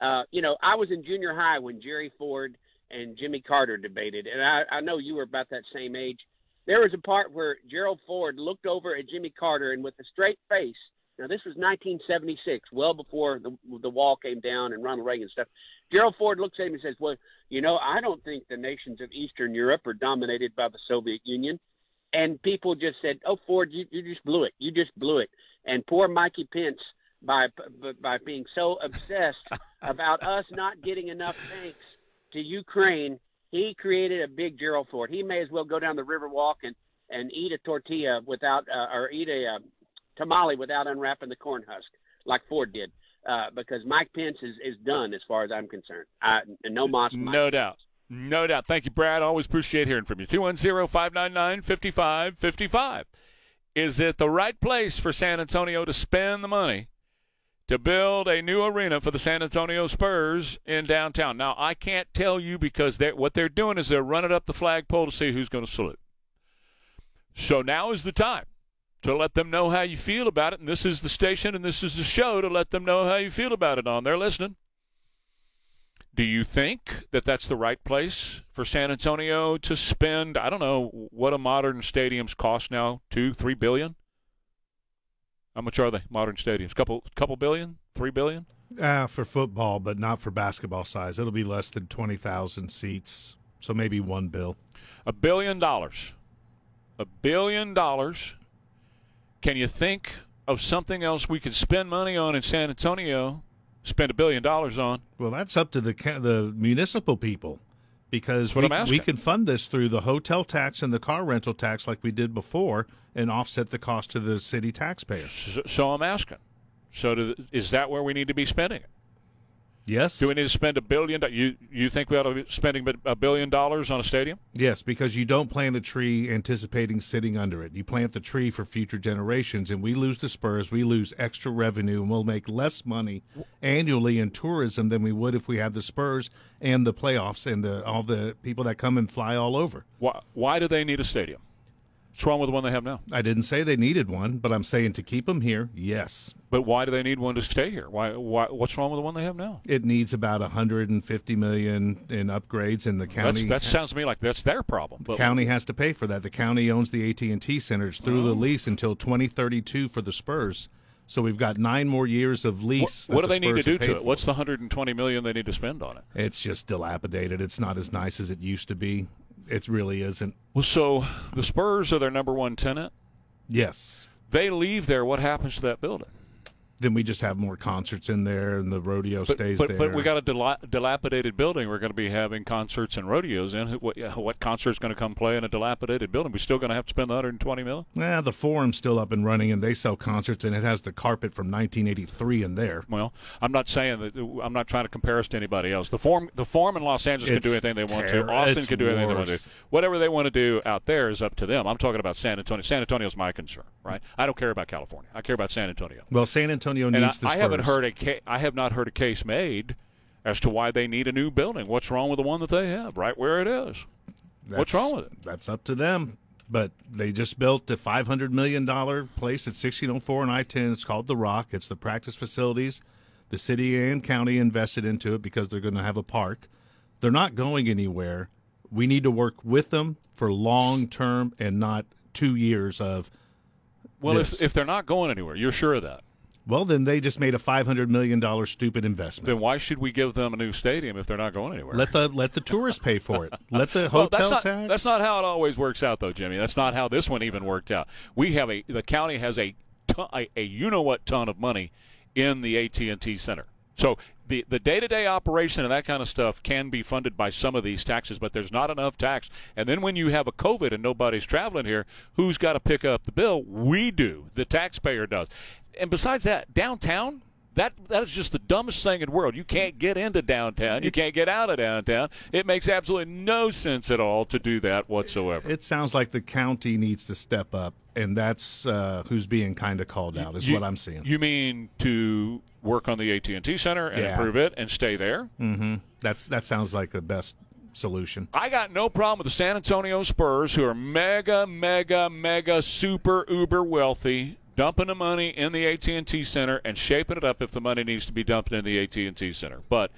uh, you know, I was in junior high when Jerry Ford and Jimmy Carter debated, and I, I know you were about that same age. There was a part where Gerald Ford looked over at Jimmy Carter and with a straight face. Now this was 1976, well before the the wall came down and Ronald Reagan stuff. Gerald Ford looks at him and says, "Well, you know, I don't think the nations of Eastern Europe are dominated by the Soviet Union." And people just said, "Oh, Ford, you, you just blew it. You just blew it." And poor Mikey Pence, by by being so obsessed about us not getting enough tanks to Ukraine, he created a big Gerald Ford. He may as well go down the Riverwalk and and eat a tortilla without uh, or eat a uh, tamale without unwrapping the corn husk like Ford did. Uh, because Mike Pence is, is done as far as I'm concerned. I, no Moss. No doubt. No doubt. Thank you, Brad. Always appreciate hearing from you. 210 599 5555. Is it the right place for San Antonio to spend the money to build a new arena for the San Antonio Spurs in downtown? Now, I can't tell you because they're, what they're doing is they're running up the flagpole to see who's going to salute. So now is the time to let them know how you feel about it. And this is the station and this is the show to let them know how you feel about it on. They're listening. Do you think that that's the right place for San Antonio to spend? I don't know what a modern stadiums cost now. Two, three billion. How much are they? Modern stadiums? Couple, couple billion, three billion. Uh, for football, but not for basketball size. It'll be less than twenty thousand seats, so maybe one bill. A billion dollars. A billion dollars can you think of something else we could spend money on in San Antonio? Spend a billion dollars on. Well, that's up to the the municipal people, because we, we can fund this through the hotel tax and the car rental tax, like we did before, and offset the cost to the city taxpayer. So, so I'm asking. So do, is that where we need to be spending it? Yes. Do we need to spend a billion? You you think we ought to be spending a billion dollars on a stadium? Yes, because you don't plant a tree anticipating sitting under it. You plant the tree for future generations, and we lose the Spurs, we lose extra revenue, and we'll make less money annually in tourism than we would if we had the Spurs and the playoffs and the all the people that come and fly all over. Why why do they need a stadium? What's wrong with the one they have now? I didn't say they needed one, but I'm saying to keep them here, yes. But why do they need one to stay here? Why? Why? What's wrong with the one they have now? It needs about 150 million in upgrades, and the county. That's, that sounds to me like that's their problem. The county has to pay for that. The county owns the AT and T centers through oh. the lease until 2032 for the Spurs. So we've got nine more years of lease. What, what do the they need to do to for. it? What's the 120 million they need to spend on it? It's just dilapidated. It's not as nice as it used to be it really isn't. Well, so the Spurs are their number one tenant. Yes. They leave there. What happens to that building? Then we just have more concerts in there, and the rodeo but, stays but, there. But we got a dilapidated building. We're going to be having concerts and rodeos in. What, what concert's going to come play in a dilapidated building? We still going to have to spend the 120 million? Yeah, the forum's still up and running, and they sell concerts, and it has the carpet from 1983 in there. Well, I'm not saying that. I'm not trying to compare us to anybody else. The forum, the forum in Los Angeles it's can do anything they want to. Austin it's can do anything they want to do. Whatever they want to do out there is up to them. I'm talking about San Antonio. San Antonio's my concern, right? I don't care about California. I care about San Antonio. Well, San Antonio And needs I, the I haven't heard a ca- I have not heard a case made as to why they need a new building. What's wrong with the one that they have, right where it is? What's That's- wrong with it? That's up to them. But they just built a five hundred million dollar place at sixteen oh four and I ten. It's called the Rock. It's the practice facilities. The city and county invested into it because they're going to have a park. They're not going anywhere. We need to work with them for long term and not two years of. Well, this. if, if they're not going anywhere, you're sure of that. Well, then they just made a five hundred million dollar stupid investment. Then why should we give them a new stadium if they're not going anywhere? Let the let the tourists pay for it. Let the Well, hotel that's not, tax. That's not how it always works out, though, Jimmy. That's not how this one even worked out. We have a the county has a ton, a, a you know what ton of money in the AT and T Center. So the the day to day operation and that kind of stuff can be funded by some of these taxes, but there's not enough tax. And then when you have a COVID and nobody's traveling here, who's got to pick up the bill? We do. The taxpayer does. And besides that, downtown. That that is just the dumbest thing in the world. You can't get into downtown. You can't get out of downtown. It makes absolutely no sense at all to do that whatsoever. It sounds like the county needs to step up, and that's uh, who's being kind of called out. Is You- what I'm seeing. You mean to work on the AT and T Center and Yeah. improve it and stay there? mm-hmm. That's that sounds like the best solution. I got no problem with the San Antonio Spurs, who are mega, mega, mega, super, uber wealthy, dumping the money in the AT&T Center and shaping it up if the money needs to be dumped in the AT&T Center. But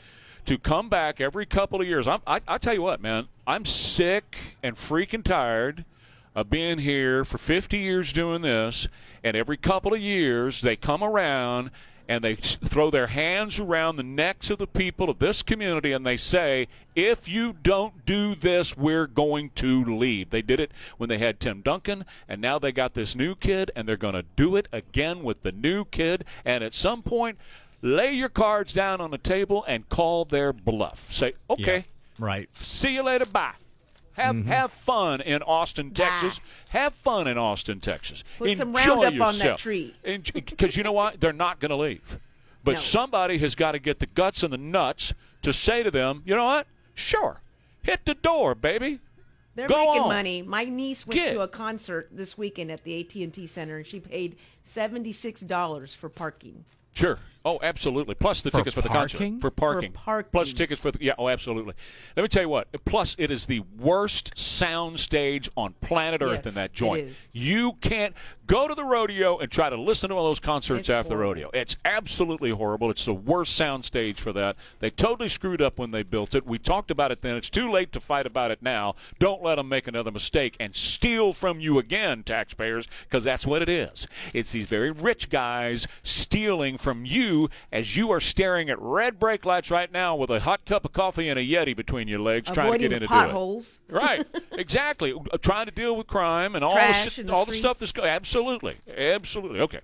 to come back every couple of years, I'm, I, I tell you what, man, I'm sick and freaking tired of being here for 50 years doing this, and every couple of years they come around and they throw their hands around the necks of the people of this community and they say, if you don't do this, we're going to leave. They did it when they had Tim Duncan, and now they got this new kid, and they're going to do it again with the new kid. And at some point, lay your cards down on the table and call their bluff. Say, okay, Right. see you later, bye. Have Mm-hmm. have fun in Austin, Texas. Have fun in Austin, Texas. Put some Enjoy Roundup on that tree. Because you know what? They're not going to leave. But No. somebody has got to get the guts and the nuts to say to them, you know what? Sure. Hit the door, baby. They're Go making on. money. My niece went Get. to a concert this weekend at the AT&T Center, and she paid seventy-six dollars for parking. Sure. Oh, absolutely. Plus the For tickets for the concert. For parking. parking. Plus tickets for the. Yeah, oh, absolutely. Let me tell you what. Plus, it is the worst sound stage on planet Earth Yes, in that joint. is. You can't go to the rodeo and try to listen to one of those concerts It's after the rodeo. It's absolutely horrible. It's the worst sound stage for that. They totally screwed up when they built it. We talked about it then. It's too late to fight about it now. Don't let them make another mistake and steal from you again, taxpayers, because that's what it is. It's these very rich guys stealing from you as you are staring at red brake lights right now with a hot cup of coffee and a Yeti between your legs trying to get in to potholes. do it. Right, exactly. Uh, Trying to deal with crime and all the, the all the stuff that's go- absolutely, absolutely. Okay.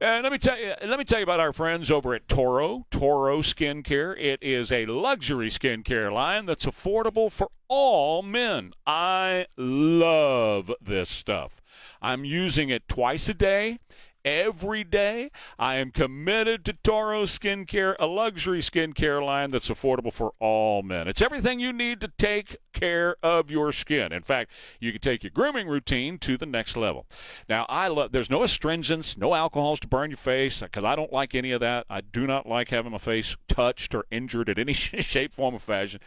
And let me tell you, let me tell you about our friends over at Toro, Toro Skincare. It is a luxury skincare line that's affordable for all men. I love this stuff. I'm using it twice a day. Every day, I am committed to Toro Skincare, a luxury skincare line that's affordable for all men. It's everything you need to take care of your skin. In fact, you can take your grooming routine to the next level. Now, I love. There's no astringents, no alcohols to burn your face because I don't like any of that. I do not like having my face touched or injured in any shape, form, or fashion.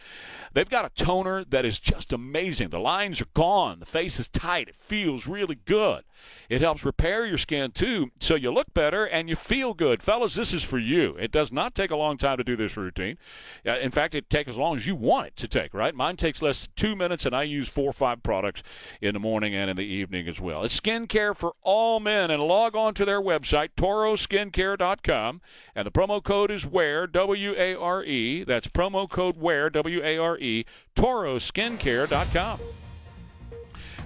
They've got a toner that is just amazing. The lines are gone. The face is tight. It feels really good. It helps repair your skin too, so you look better and you feel good. Fellas, this is for you. It does not take a long time to do this routine. Uh, in fact, it takes as long as you want it to take, right? Mine takes less than two minutes, and I use four or five products in the morning and in the evening as well. It's skincare for all men, and log on to their website, toroskincare.com, and the promo code is WARE, W A R E. That's promo code WARE, W A R E, toroskincare.com.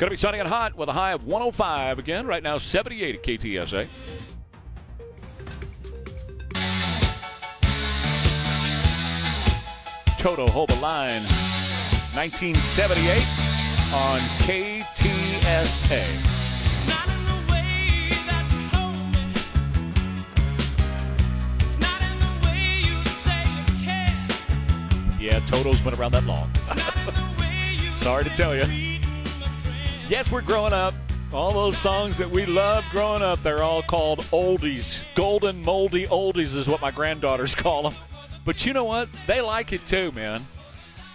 Going to be sunny and hot with a high of 105 again. Right now, 78 at KTSA. Toto Hold the Line, 1978 on KTSA. Yeah, Toto's been around that long. Sorry to tell you. Yes, we're growing up. All those songs that we loved growing up, they're all called oldies. Golden, moldy oldies is what my granddaughters call them. But you know what? They like it too, man.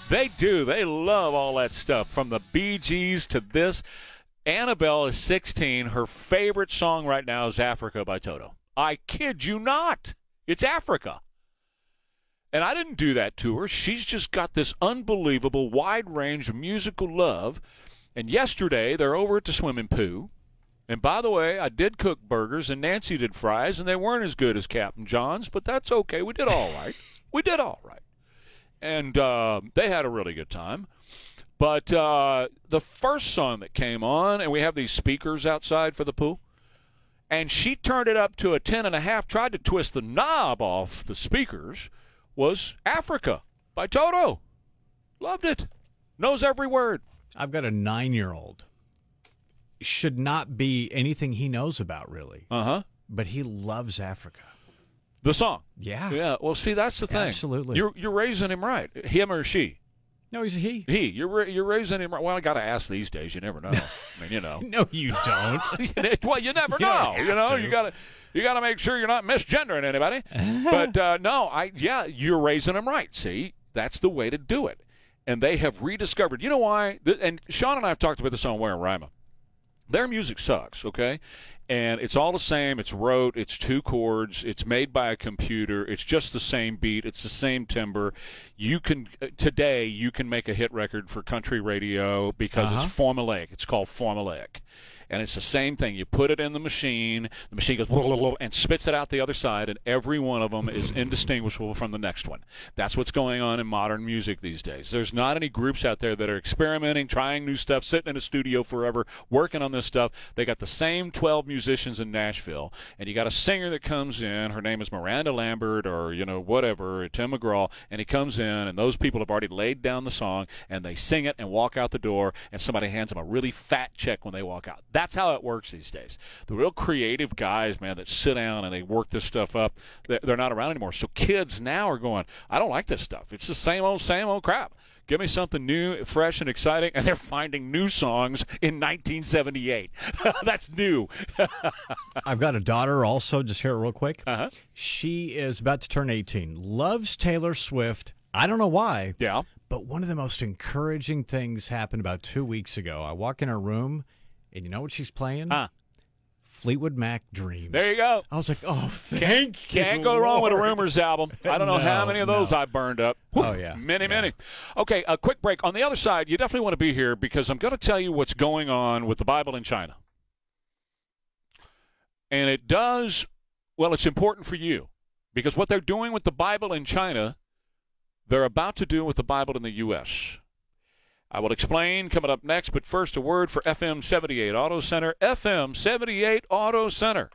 They do. They love all that stuff from the Bee Gees to this. Annabelle is 16. Her favorite song right now is Africa by Toto. I kid you not. It's Africa. And I didn't do that to her. She's just got this unbelievable wide range of musical love. And yesterday, they're over at the swimming pool, And by the way, I did cook burgers and Nancy did fries, and they weren't as good as Captain John's, but that's okay. We did all right. we did all right. And uh, they had a really good time. But uh, the first song that came on, and we have these speakers outside for the pool, and she turned it up to a ten and a half, tried to twist the knob off the speakers, was Africa by Toto. Loved it. Knows every word. I've got a nine year old. Should not be anything he knows about, really. Uh huh. But he loves Africa. The song. Yeah. Yeah. Well, see, that's the thing. Absolutely. You're you're raising him right. Him or she. No, he's he. He. You're you're raising him right. Well, I got to ask these days. You never know. I mean, you know. No, you don't. well, you never You know. You know, to. you got to you got to make sure you're not misgendering anybody. but uh, no, I yeah, you're raising them right. See, that's the way to do it. And they have rediscovered. You know why? And Sean and I have talked about this on Where Rima. Their music sucks, okay? And it's all the same. It's rote. It's two chords. It's made by a computer. It's just the same beat. It's the same timbre. You can uh, today you can make a hit record for country radio because Uh-huh. it's formulaic. It's called formulaic. And it's the same thing. You put it in the machine, the machine goes blah, blah, blah, and spits it out the other side, and every one of them is indistinguishable from the next one. That's what's going on in modern music these days. There's not any groups out there that are experimenting, trying new stuff, sitting in a studio forever, working on this stuff. They got the same 12 musicians in Nashville, and you got a singer that comes in. Her name is Miranda Lambert, or you know whatever, Tim McGraw, and he comes in, and those people have already laid down the song, and they sing it and walk out the door, and somebody hands them a really fat check when they walk out. That's how it works these days. The real creative guys, man, that sit down and they work this stuff up, they're not around anymore. So kids now are going, I don't like this stuff. It's the same old, same old crap. Give me something new, fresh, and exciting. And they're finding new songs in 1978. That's new. I've got a daughter also, just here real quick. Uh-huh. She is about to turn 18, loves Taylor Swift. I don't know why. Yeah. But one of the most encouraging things happened about two weeks ago. I walk in her room, and you know what she's playing? Huh. Fleetwood Mac Dreams. There you go. I was like, oh, thank Can't, you. can't go wrong with a Rumors album. I don't know how many of those no. I burned up. Oh, yeah. Many, many. Okay, a quick break. On the other side, you definitely want to be here because I'm going to tell you what's going on with the Bible in China. And it does, well, it's important for you because what they're doing with the Bible in China, they're about to do with the Bible in the U.S. I will explain coming up next, but first a word for FM 78 Auto Center. FM 78 Auto Center,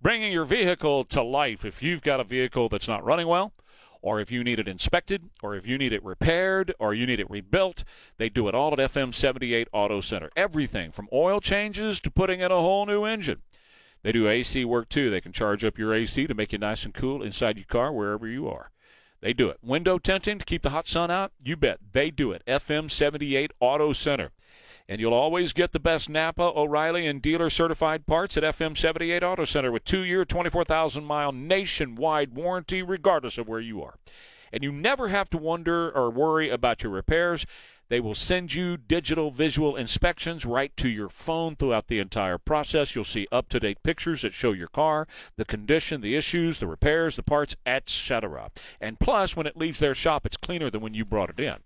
bringing your vehicle to life. If you've got a vehicle that's not running well, or if you need it inspected, or if you need it repaired, or you need it rebuilt, they do it all at FM 78 Auto Center. Everything from oil changes to putting in a whole new engine. They do AC work too. They can charge up your AC to make you nice and cool inside your car wherever you are. They do it. Window tinting to keep the hot sun out? You bet. They do it. FM 78 Auto Center. And you'll always get the best Napa, O'Reilly, and dealer certified parts at FM 78 Auto Center with two year, 24,000 mile nationwide warranty, regardless of where you are. And you never have to wonder or worry about your repairs. They will send you digital visual inspections right to your phone throughout the entire process. You'll see up to date pictures that show your car, the condition, the issues, the repairs, the parts, etc. And plus, when it leaves their shop, it's cleaner than when you brought it in.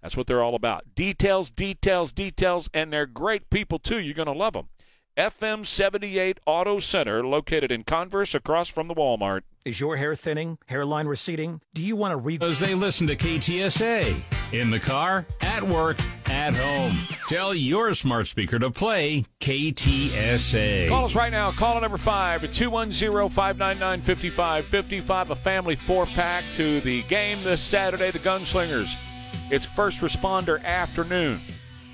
That's what they're all about. Details, details, details, and they're great people too. You're going to love them. FM 78 Auto Center, located in Converse across from the Walmart. Is your hair thinning? Hairline receding? Do you want to re? As they listen to KTSA in the car, at work, at home. Tell your smart speaker to play KTSA. Call us right now. Call number five at 210 599 5555. A family four pack to the game this Saturday, the Gunslingers. It's first responder afternoon.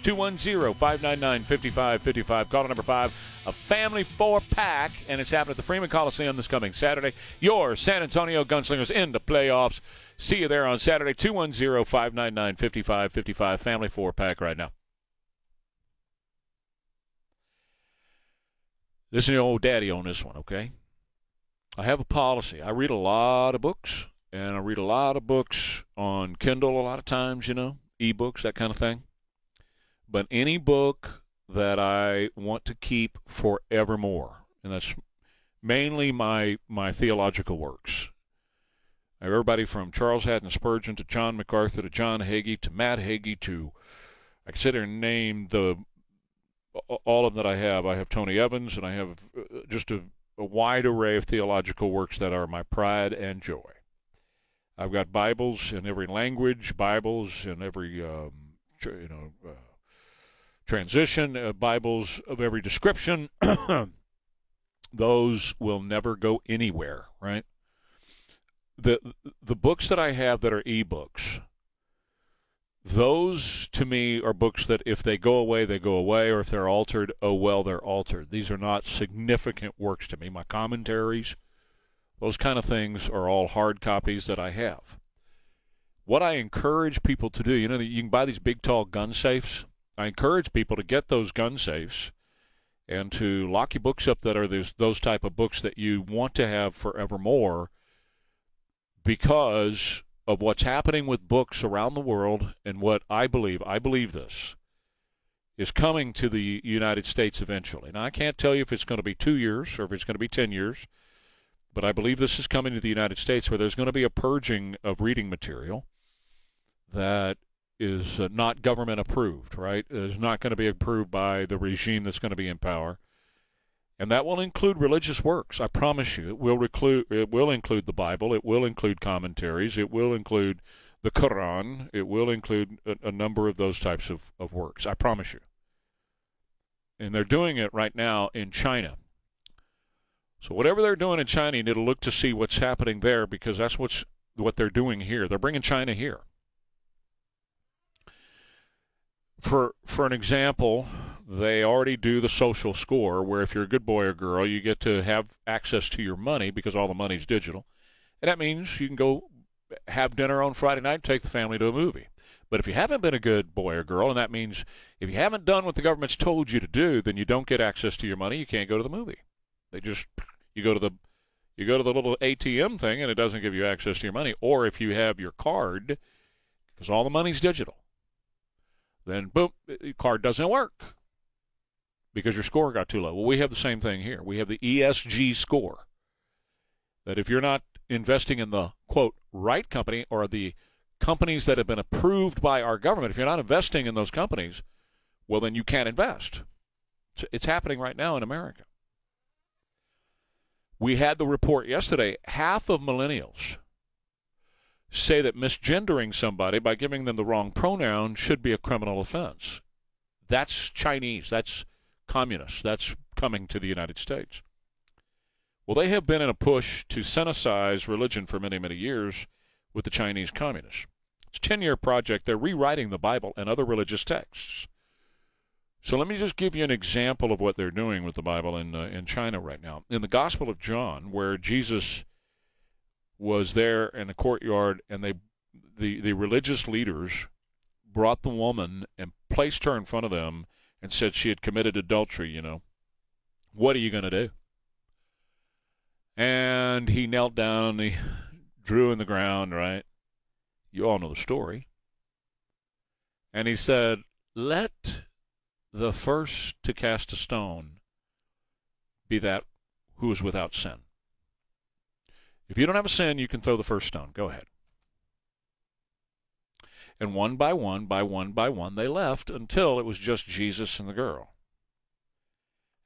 210 599 5555. Call number five. A family four pack, and it's happening at the Freeman Coliseum this coming Saturday. Your San Antonio Gunslingers in the playoffs. See you there on Saturday. 210 599 5555. Family four pack right now. Listen to your old daddy on this one, okay? I have a policy. I read a lot of books, and I read a lot of books on Kindle a lot of times, you know, ebooks, that kind of thing. But any book that I want to keep forevermore, and that's mainly my my theological works. I have everybody from Charles Haddon Spurgeon to John MacArthur to John Hagee to Matt Hagee to I consider name the all of them that I have. I have Tony Evans, and I have uh, just a, a wide array of theological works that are my pride and joy. I've got Bibles in every language, Bibles in every um, you know uh, transition, uh, Bibles of every description. Those will never go anywhere, right? The the books that I have that are e-books, those to me are books that if they go away, they go away, or if they're altered, oh well, they're altered. These are not significant works to me. My commentaries, those kind of things are all hard copies that I have. What I encourage people to do, you know, you can buy these big, tall gun safes. I encourage people to get those gun safes and to lock your books up that are those, those type of books that you want to have forevermore because of what's happening with books around the world and what I believe, I believe this, is coming to the United States eventually. Now, I can't tell you if it's going to be two years or if it's going to be 10 years, but I believe this is coming to the United States where there's going to be a purging of reading material that is uh, not government approved, right? Is not going to be approved by the regime that's going to be in power and that will include religious works. I promise you, it will include it will include the Bible. It will include commentaries. It will include the Quran. It will include a, a number of those types of, of works. I promise you. And they're doing it right now in China. So whatever they're doing in China, you need to look to see what's happening there because that's what's what they're doing here. They're bringing China here. For for an example, they already do the social score where if you're a good boy or girl, you get to have access to your money because all the money's digital. And that means you can go have dinner on Friday night and take the family to a movie. But if you haven't been a good boy or girl, and that means if you haven't done what the government's told you to do, then you don't get access to your money. You can't go to the movie. They just you go to the you go to the little ATM thing and it doesn't give you access to your money. Or if you have your card, because all the money's digital, then boom, card doesn't work because your score got too low. Well, we have the same thing here. We have the ESG score. That if you're not investing in the quote right company or the companies that have been approved by our government, if you're not investing in those companies, well, then you can't invest. It's happening right now in America. We had the report yesterday half of millennials say that misgendering somebody by giving them the wrong pronoun should be a criminal offense. That's Chinese. That's communist. That's coming to the United States. Well, they have been in a push to sinicize religion for many, many years with the Chinese communists. It's a 10 year project. They're rewriting the Bible and other religious texts. So let me just give you an example of what they're doing with the Bible in, uh, in China right now. In the Gospel of John, where Jesus was there in the courtyard and they the, the religious leaders brought the woman and placed her in front of them and said she had committed adultery, you know, what are you going to do? And he knelt down, and he drew in the ground, right? You all know the story. And he said, Let the first to cast a stone be that who is without sin. If you don't have a sin, you can throw the first stone. Go ahead. And one by one, by one by one, they left until it was just Jesus and the girl.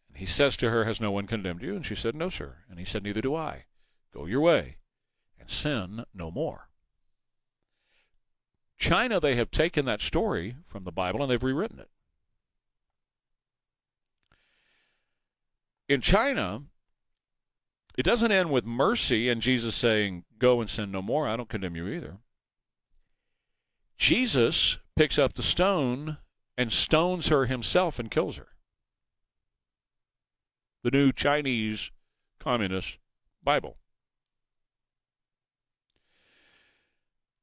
And he says to her, Has no one condemned you? And she said, No, sir. And he said, Neither do I. Go your way and sin no more. China, they have taken that story from the Bible and they've rewritten it. In China, it doesn't end with mercy and Jesus saying, Go and sin no more. I don't condemn you either. Jesus picks up the stone and stones her himself and kills her. The new Chinese Communist Bible.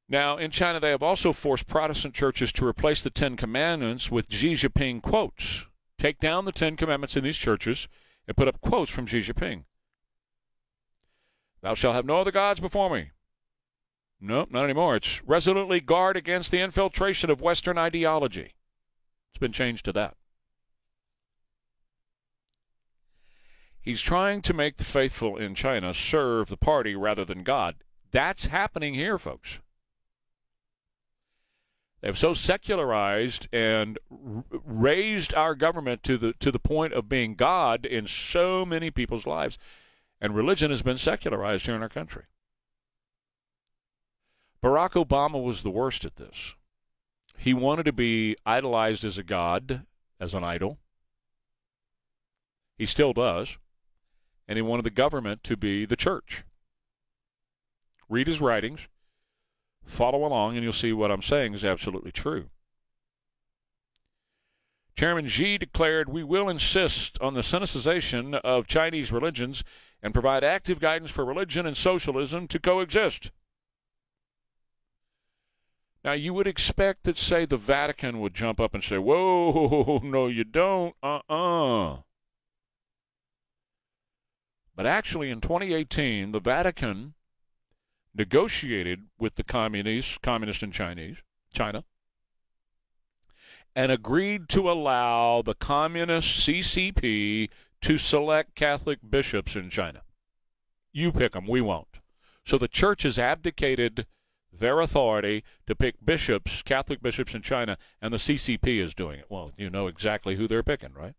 Now, in China, they have also forced Protestant churches to replace the Ten Commandments with Xi Jinping quotes. Take down the Ten Commandments in these churches and put up quotes from Xi Jinping. Thou shalt have no other gods before me. Nope, not anymore. It's resolutely guard against the infiltration of Western ideology. It's been changed to that. He's trying to make the faithful in China serve the party rather than God. That's happening here, folks. They have so secularized and raised our government to the to the point of being God in so many people's lives, and religion has been secularized here in our country. Barack Obama was the worst at this. He wanted to be idolized as a god, as an idol. He still does. And he wanted the government to be the church. Read his writings, follow along, and you'll see what I'm saying is absolutely true. Chairman Xi declared, We will insist on the Sinicization of Chinese religions and provide active guidance for religion and socialism to coexist. Now, you would expect that, say, the Vatican would jump up and say, Whoa, no, you don't. Uh uh But actually, in 2018, the Vatican negotiated with the communists, communist and Chinese, China, and agreed to allow the communist CCP to select Catholic bishops in China. You pick them, we won't. So the church has abdicated their authority to pick bishops, Catholic bishops in China, and the CCP is doing it. Well, you know exactly who they're picking, right?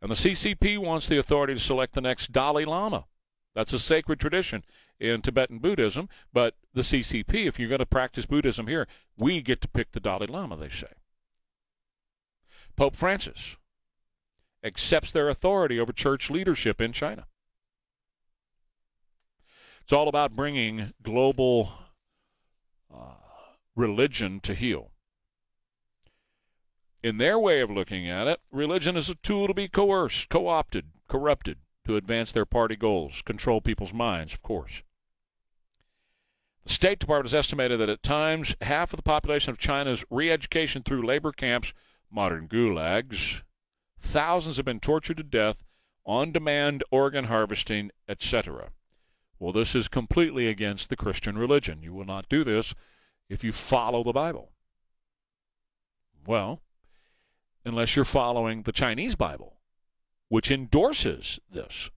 And the CCP wants the authority to select the next Dalai Lama. That's a sacred tradition in Tibetan Buddhism, but the CCP, if you're going to practice Buddhism here, we get to pick the Dalai Lama, they say. Pope Francis accepts their authority over church leadership in China. It's all about bringing global uh, religion to heel. In their way of looking at it, religion is a tool to be coerced, co opted, corrupted to advance their party goals, control people's minds, of course. The State Department has estimated that at times half of the population of China's re education through labor camps, modern gulags, thousands have been tortured to death, on demand organ harvesting, etc. Well, this is completely against the Christian religion. You will not do this if you follow the Bible. Well, unless you're following the Chinese Bible, which endorses this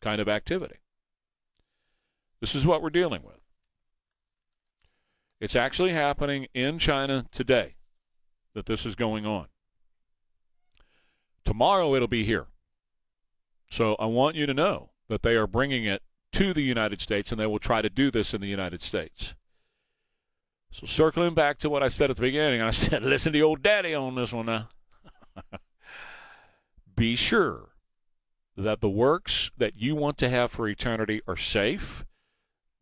kind of activity. This is what we're dealing with. It's actually happening in China today that this is going on. Tomorrow it'll be here. So I want you to know that they are bringing it to the United States and they will try to do this in the United States. So circling back to what I said at the beginning, I said, listen to old daddy on this one now. Be sure that the works that you want to have for eternity are safe,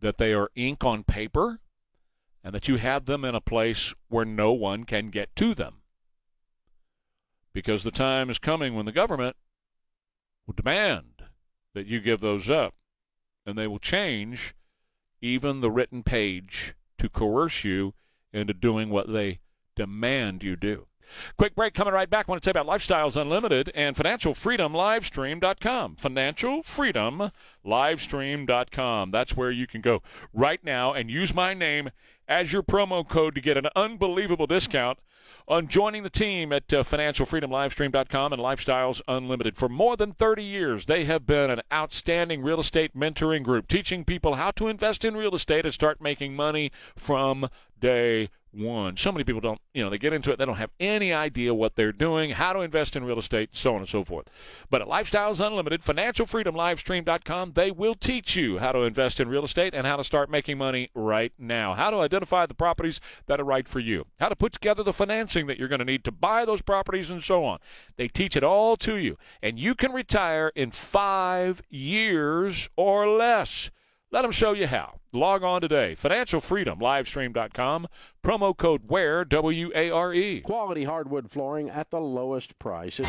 that they are ink on paper, and that you have them in a place where no one can get to them. Because the time is coming when the government will demand that you give those up, and they will change even the written page to coerce you into doing what they demand you do. Quick break coming right back. I want to tell you about Lifestyles Unlimited and Financial Freedom Livestream.com. Financial Freedom Livestream.com. That's where you can go right now and use my name as your promo code to get an unbelievable discount on joining the team at uh, financialfreedomlivestream.com and Lifestyles Unlimited. For more than 30 years, they have been an outstanding real estate mentoring group, teaching people how to invest in real estate and start making money from day one. So many people don't, you know, they get into it, they don't have any idea what they're doing, how to invest in real estate, so on and so forth. But at Lifestyles Unlimited, financialfreedomlivestream.com, they will teach you how to invest in real estate and how to start making money right now. How to identify the properties that are right for you. How to put together the financing that you're going to need to buy those properties and so on. They teach it all to you. And you can retire in five years or less. Let them show you how. Log on today. FinancialFreedomLivestream.com. Promo code WARE, W A R E. Quality hardwood flooring at the lowest price.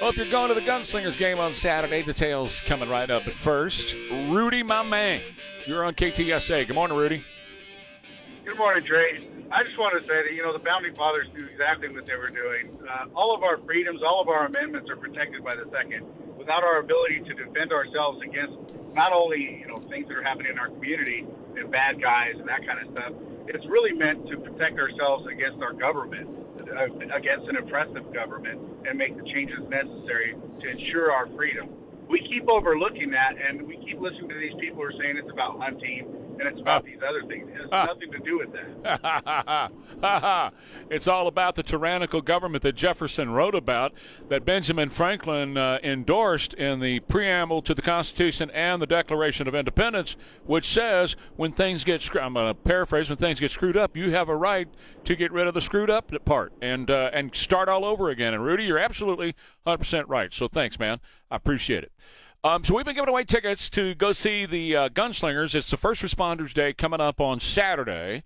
Hope you're going to the Gunslingers game on Saturday. Details coming right up. But first, Rudy, my man. You're on KTSA. Good morning, Rudy. Good morning, Trey. I just want to say that, you know, the Founding Fathers knew exactly what they were doing. Uh, all of our freedoms, all of our amendments are protected by the Second. Without our ability to defend ourselves against not only, you know, things that are happening in our community and bad guys and that kind of stuff, it's really meant to protect ourselves against our government, uh, against an oppressive government, and make the changes necessary to ensure our freedom. We keep overlooking that, and we keep listening to these people who are saying it's about hunting and it's about these other things. It has nothing to do with that. it's all about the tyrannical government that Jefferson wrote about, that Benjamin Franklin uh, endorsed in the preamble to the Constitution and the Declaration of Independence, which says when things get screwed, I'm going to paraphrase, when things get screwed up, you have a right to get rid of the screwed up part and uh, and start all over again. And Rudy, you're absolutely 100% right. So thanks, man. I appreciate it. Um, so we've been giving away tickets to go see the uh, Gunslingers. It's the First Responders Day coming up on Saturday.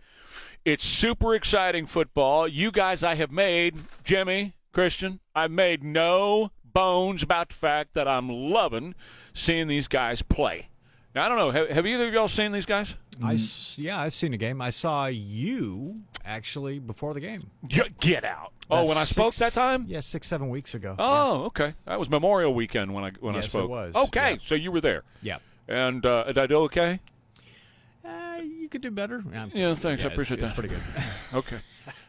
It's super exciting football. You guys, I have made Jimmy Christian. I've made no bones about the fact that I'm loving seeing these guys play. Now I don't know. Have, have either of y'all seen these guys? I yeah, I've seen a game. I saw you actually before the game. Get out. Oh, when I spoke six- that time? Yeah, six seven weeks ago. Oh, okay. That was Memorial Weekend when I when Yes, I it spoke. was. Okay, Yeah. so you were there. Yeah. And uh, did I do okay? Uh, you could do better. Yeah, Yeah, thanks. I appreciate it's that. pretty good. okay.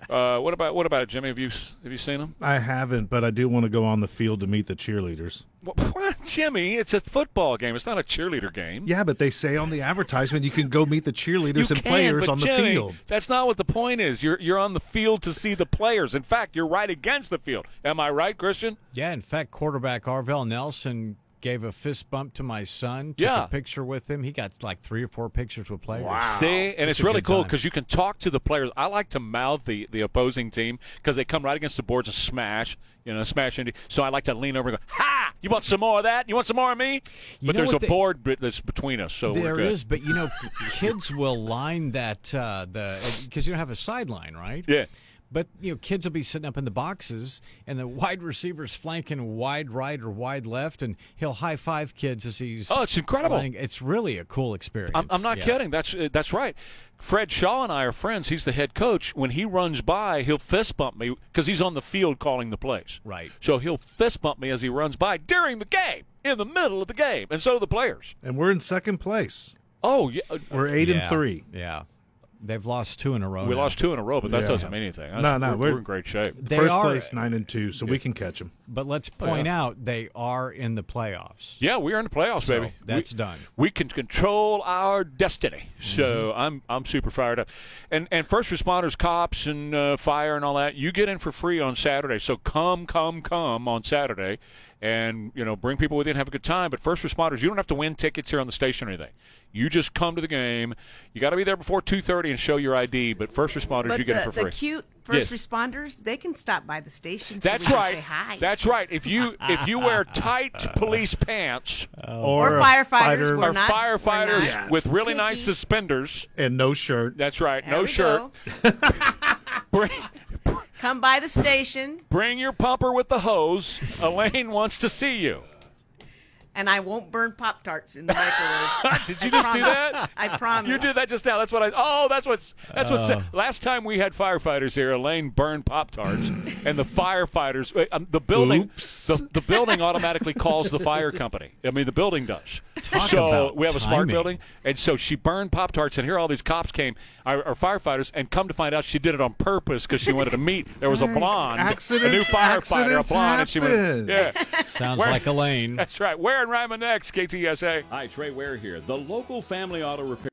Uh, what about what about it, Jimmy? Have you have you seen them? I haven't, but I do want to go on the field to meet the cheerleaders. What, Jimmy? It's a football game. It's not a cheerleader game. Yeah, but they say on the advertisement you can go meet the cheerleaders You and can, players but on the Jimmy, field. That's not what the point is. You're you're on the field to see the players. In fact, you're right against the field. Am I right, Christian? Yeah, in fact, quarterback Arvell Nelson gave a fist bump to my son. Took Yeah. a picture with him. He got like three or four pictures with players. Wow. See, and it's a really cool because you can talk to the players. I like to mouth the, the opposing team because they come right against the boards and smash, you know, smash into. So I like to lean over and go, "Ha! You want some more of that? You want some more of me?" You but there's a what they- board that's between us, so There we're good. is, but you know, kids will line that uh, the because you don't have a sideline, right? Yeah. But you know, kids will be sitting up in the boxes, and the wide receivers flanking wide right or wide left, and he'll high five kids as he's. Oh, it's incredible. lining- It's really a cool experience. I'm, I'm not Yeah. kidding. That's uh, that's right. Fred Shaw and I are friends. He's the head coach. When he runs by, he'll fist bump me because he's on the field calling the plays. Right. So he'll fist bump me as he runs by during the game, in the middle of the game, and so do the players. And we're in second place. Oh yeah, We're eight Yeah, and three. Yeah, they've lost two in a row. we now. lost two in a row, but that Yeah. doesn't mean anything. No, no, we're, we're- we're in great shape. They First are- place, nine and two, so we can catch them. But let's Oh, point out they are in the playoffs. Yeah, we are in the playoffs, So, baby. that's we, done. We can control our destiny. So Mm-hmm. I'm I'm super fired up. And and first responders, cops, and uh, fire and all that, you get in for free on Saturday. So come, come, come on Saturday, and you know bring people with you and have a good time. But first responders, you don't have to win tickets here on the station or anything. You just come to the game. You got to be there before two thirty and show your ID. But first responders, But you get the, it for the free. cute first Yes. responders, they can stop by the station. so That's we can right. Say hi. That's right. If you if you wear tight police pants uh, Or a firefighters, or not- firefighters not with really picky. nice suspenders, and no shirt. That's right. There no we shirt. go. bring, Come by the station, bring your pumper with the hose. Elaine wants to see you. And I won't burn Pop Tarts in the microwave. Did you I just do that? I promise. You did that just now. That's what I. Oh, that's what's. That's what's. Oh. last time we had firefighters here, Elaine burned pop tarts, and the firefighters, um, the building, the, the building automatically calls the fire company. I mean, the building does. Talk so about we have a smart timing. building, and so she burned pop tarts, and here all these cops came, our, our firefighters, and come to find out she did it on purpose because she wanted to meet. There was a blonde, a new firefighter, a accidents blonde, and she went, yeah. Sounds Where- like Elaine. That's right. Where Ryman next, KTSA. Hi, Trey Ware here. The local family auto repair.